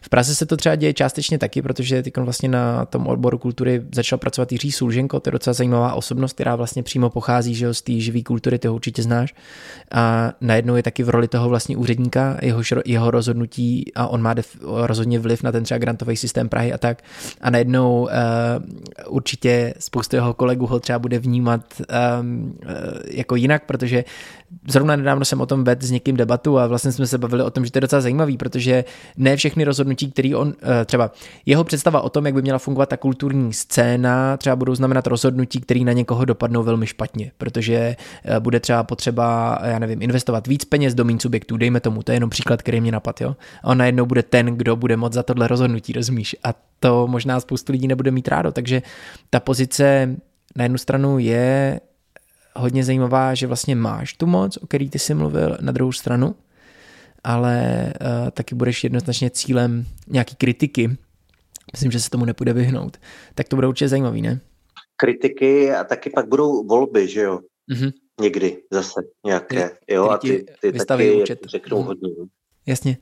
Speaker 5: V Praze se to třeba děje částečně taky, protože ty vlastně na tom odboru kultury začal pracovat Jiří Sulženko, to je docela zajímavá osobnost, která vlastně přímo pochází že jo, z té živé kultury, ty ho určitě znáš. A najednou je taky v roli toho vlastně úředníka, jeho, jeho rozhodnutí a on má def, rozhodně vliv na ten třeba grantový systém Prahy a tak. A najednou uh, určitě spoustu jeho kolegů ho třeba bude vnímat um, jako jinak, protože zrovna nedávno jsem o tom vedl s někým debatu a vlastně jsme se bavili o tom, že to je docela zajímavý, protože ne všechny rozhodnutí, který on, eh, třeba jeho představa o tom, jak by měla fungovat ta kulturní scéna, třeba budou znamenat rozhodnutí, které na někoho dopadnou velmi špatně, protože eh, bude třeba potřeba, já nevím, investovat víc peněz do mín subjektů, dejme tomu, to je jenom příklad, který mě napad, jo. A on najednou bude ten, kdo bude moc za tohle rozhodnutí, rozumíš? A to možná spoustu lidí nebude mít rádo, takže ta pozice na jednu stranu je hodně zajímavá, že vlastně máš tu moc, o který ty jsi mluvil, na druhou stranu, ale uh, taky budeš jednoznačně cílem nějaký kritiky. Myslím, že se tomu nepůjde vyhnout. Tak to bude určitě zajímavý, ne?
Speaker 6: Kritiky a taky pak budou volby, že jo? Mm-hmm. Někdy zase nějaké, jo? A ty, ty taky účet. řeknou mm. hodně.
Speaker 5: Jasně.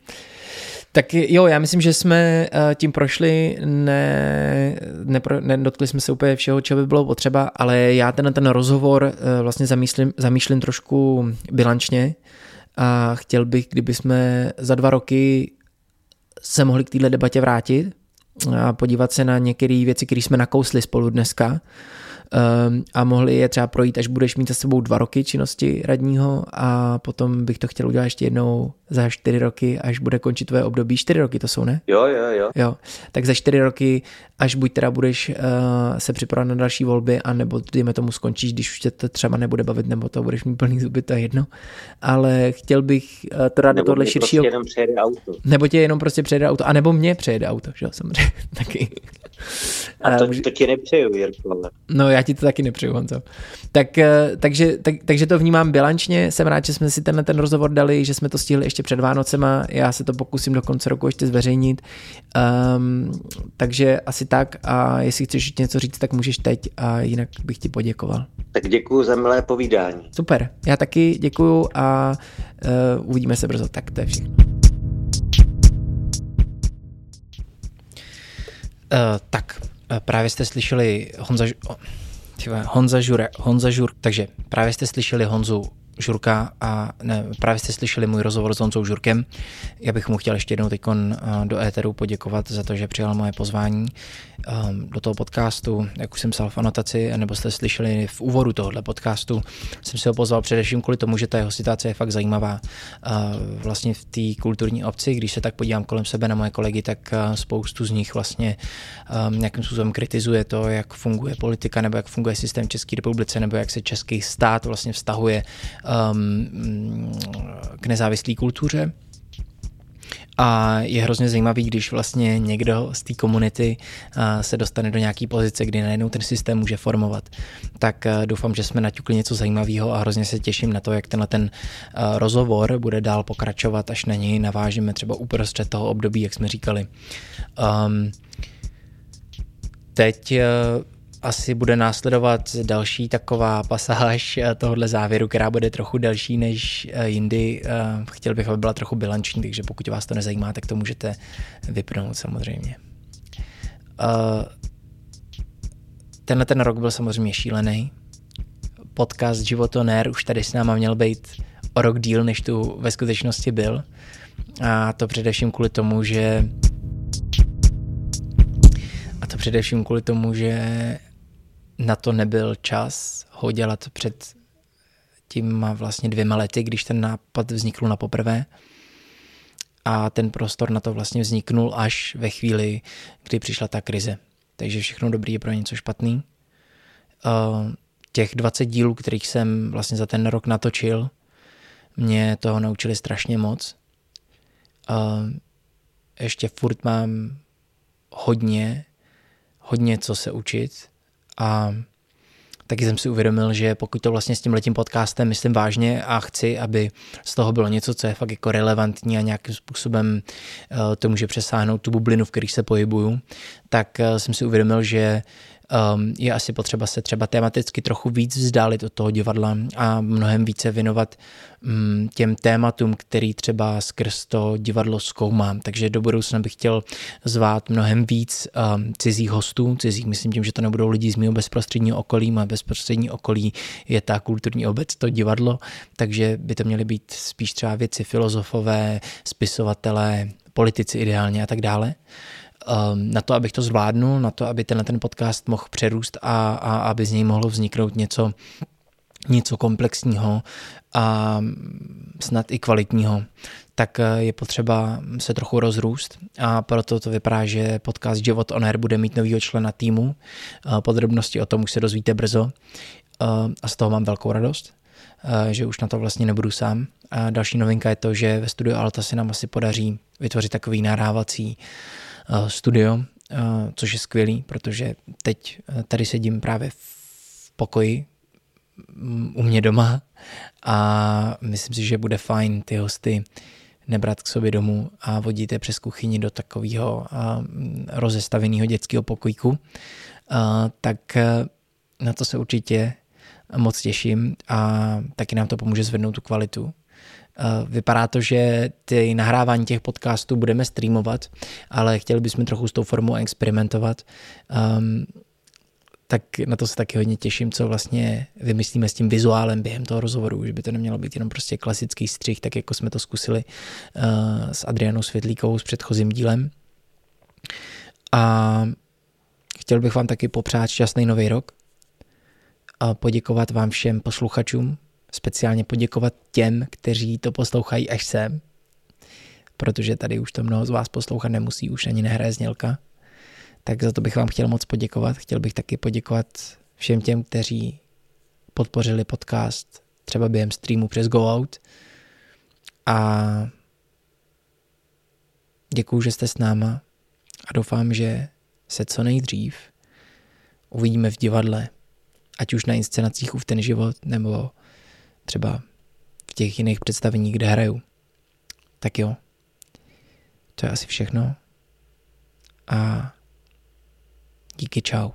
Speaker 5: Tak jo, já myslím, že jsme eh, tím prošli, ne, nepro, nedotkli jsme se úplně všeho, co by bylo potřeba, ale já ten, ten rozhovor eh, vlastně zamýšlím, zamýšlím trošku bilančně a chtěl bych, kdyby jsme za dva roky se mohli k této debatě vrátit podívat se na některé věci, které jsme nakousli spolu dneska um, a mohli je třeba projít, až budeš mít za sebou dva roky činnosti radního a potom bych to chtěl udělat ještě jednou za čtyři roky, až bude končit tvoje období. Čtyři roky to jsou, ne?
Speaker 6: Jo, jo, jo.
Speaker 5: Jo, tak za čtyři roky, až buď teda budeš uh, se připravovat na další volby, a nebo dejme tomu skončíš, když už tě to třeba nebude bavit, nebo to budeš mít plný zuby, to je jedno. Ale chtěl bych uh, to dát do tohle širšího...
Speaker 6: Prostě jenom přejede auto.
Speaker 5: Nebo tě jenom prostě přejede auto, a nebo mě přejede auto, že jo, samozřejmě, taky.
Speaker 6: A to, to ti nepřeju, Jirko.
Speaker 5: No já ti to taky nepřeju, Honzo. Tak, eh, takže, tak, takže to vnímám bilančně, jsem rád, že jsme si tenhle ten rozhovor dali, že jsme to stihli ještě před Vánocema, já se to pokusím do konce roku ještě zveřejnit, um, takže asi tak a jestli chceš něco říct, tak můžeš teď a jinak bych ti poděkoval.
Speaker 6: Tak děkuji za milé povídání.
Speaker 5: Super, já taky děkuju a uh, uvidíme se brzo, tak to je všechno. Uh, tak, uh, právě jste slyšeli Honza, Honza, Žure, Honza Žur, takže právě jste slyšeli Honzu Žurka a ne, právě jste slyšeli můj rozhovor s Honzou Žurkem. Já bych mu chtěl ještě jednou teď do éteru poděkovat za to, že přijal moje pozvání um, do toho podcastu. Jak už jsem psal v anotaci, nebo jste slyšeli v úvodu tohohle podcastu, jsem si ho pozval především kvůli tomu, že ta jeho situace je fakt zajímavá. Uh, vlastně v té kulturní obci, když se tak podívám kolem sebe na moje kolegy, tak uh, spoustu z nich vlastně um, nějakým způsobem kritizuje to, jak funguje politika, nebo jak funguje systém České republice, nebo jak se český stát vlastně vztahuje um, k nezávislé kultuře. A je hrozně zajímavý, když vlastně někdo z té komunity se dostane do nějaké pozice, kdy najednou ten systém může formovat. Tak doufám, že jsme naťukli něco zajímavého a hrozně se těším na to, jak tenhle ten rozhovor bude dál pokračovat, až na něj navážeme třeba uprostřed toho období, jak jsme říkali. Um, teď asi bude následovat další taková pasáž eh, tohohle závěru, která bude trochu delší než eh, jindy. Eh, chtěl bych, aby byla trochu bilanční, takže pokud vás to nezajímá, tak to můžete vypnout samozřejmě. Tenhle ten rok byl samozřejmě šílený. Podcast Životonér už tady s náma měl být o rok díl, než tu ve skutečnosti byl. A to především kvůli tomu, že a to především kvůli tomu, že na to nebyl čas ho dělat před tím vlastně dvěma lety, když ten nápad vznikl na poprvé. A ten prostor na to vlastně vzniknul až ve chvíli, kdy přišla ta krize. Takže všechno dobrý je pro něco špatný. Uh, těch 20 dílů, kterých jsem vlastně za ten rok natočil, mě toho naučili strašně moc. Uh, ještě furt mám hodně, hodně co se učit a taky jsem si uvědomil, že pokud to vlastně s tím letím podcastem myslím vážně a chci, aby z toho bylo něco, co je fakt jako relevantní a nějakým způsobem uh, to může přesáhnout tu bublinu, v kterých se pohybuju, tak uh, jsem si uvědomil, že um, je asi potřeba se třeba tematicky trochu víc vzdálit od toho divadla a mnohem více věnovat um, těm tématům, který třeba skrz to divadlo zkoumám. Takže do budoucna bych chtěl zvát mnohem víc um, cizích hostů, cizích, myslím tím, že to nebudou lidi z mého bezprostředního okolí, má bezprostřední okolí je ta kulturní obec, to divadlo, takže by to měly být spíš třeba věci filozofové, spisovatelé, politici ideálně a tak dále. Um, na to, abych to zvládnul, na to, aby tenhle ten podcast mohl přerůst a, a aby z něj mohlo vzniknout něco, něco komplexního a snad i kvalitního, tak eh, je potřeba se trochu rozrůst a proto to vypadá, že podcast Život on Air bude mít novýho člena týmu. Eh, podrobnosti o tom už se dozvíte brzo eh, a z toho mám velkou radost, že už na to vlastně nebudu sám. A další novinka je to, že ve studiu Alta se nám asi podaří vytvořit takový nahrávací studio, eh, což je skvělý, protože teď eh, tady sedím právě v pokoji mm, u mě doma a myslím si, že bude fajn ty hosty nebrat k sobě domů a vodíte přes kuchyni do takového rozestaveného dětského pokojku, tak na to se určitě moc těším a taky nám to pomůže zvednout tu kvalitu Eh, vypadá to, že ty nahrávání těch podcastů budeme streamovat, ale chtěli bychom trochu s tou formou experimentovat. Um, tak na to se taky hodně těším, co vlastně vymyslíme s tím vizuálem během toho rozhovoru, že by to nemělo být jenom prostě klasický střih, tak jako jsme to zkusili uh, s Adrianou Světlíkovou s předchozím dílem. A chtěl bych vám taky popřát šťastný nový rok a poděkovat vám všem posluchačům, speciálně poděkovat těm, kteří to poslouchají až sem, protože tady už to mnoho z vás poslouchat nemusí, už ani nehraje znělka. Tak za to bych vám chtěl moc poděkovat. Chtěl bych taky poděkovat všem těm, kteří podpořili podcast třeba během streamu přes Go Out. A děkuju, že jste s náma a doufám, že se co nejdřív uvidíme v divadle, ať už na inscenacích v ten život, nebo třeba v těch jiných představeních, kde hraju. Tak jo, to je asi všechno. A díky, čau.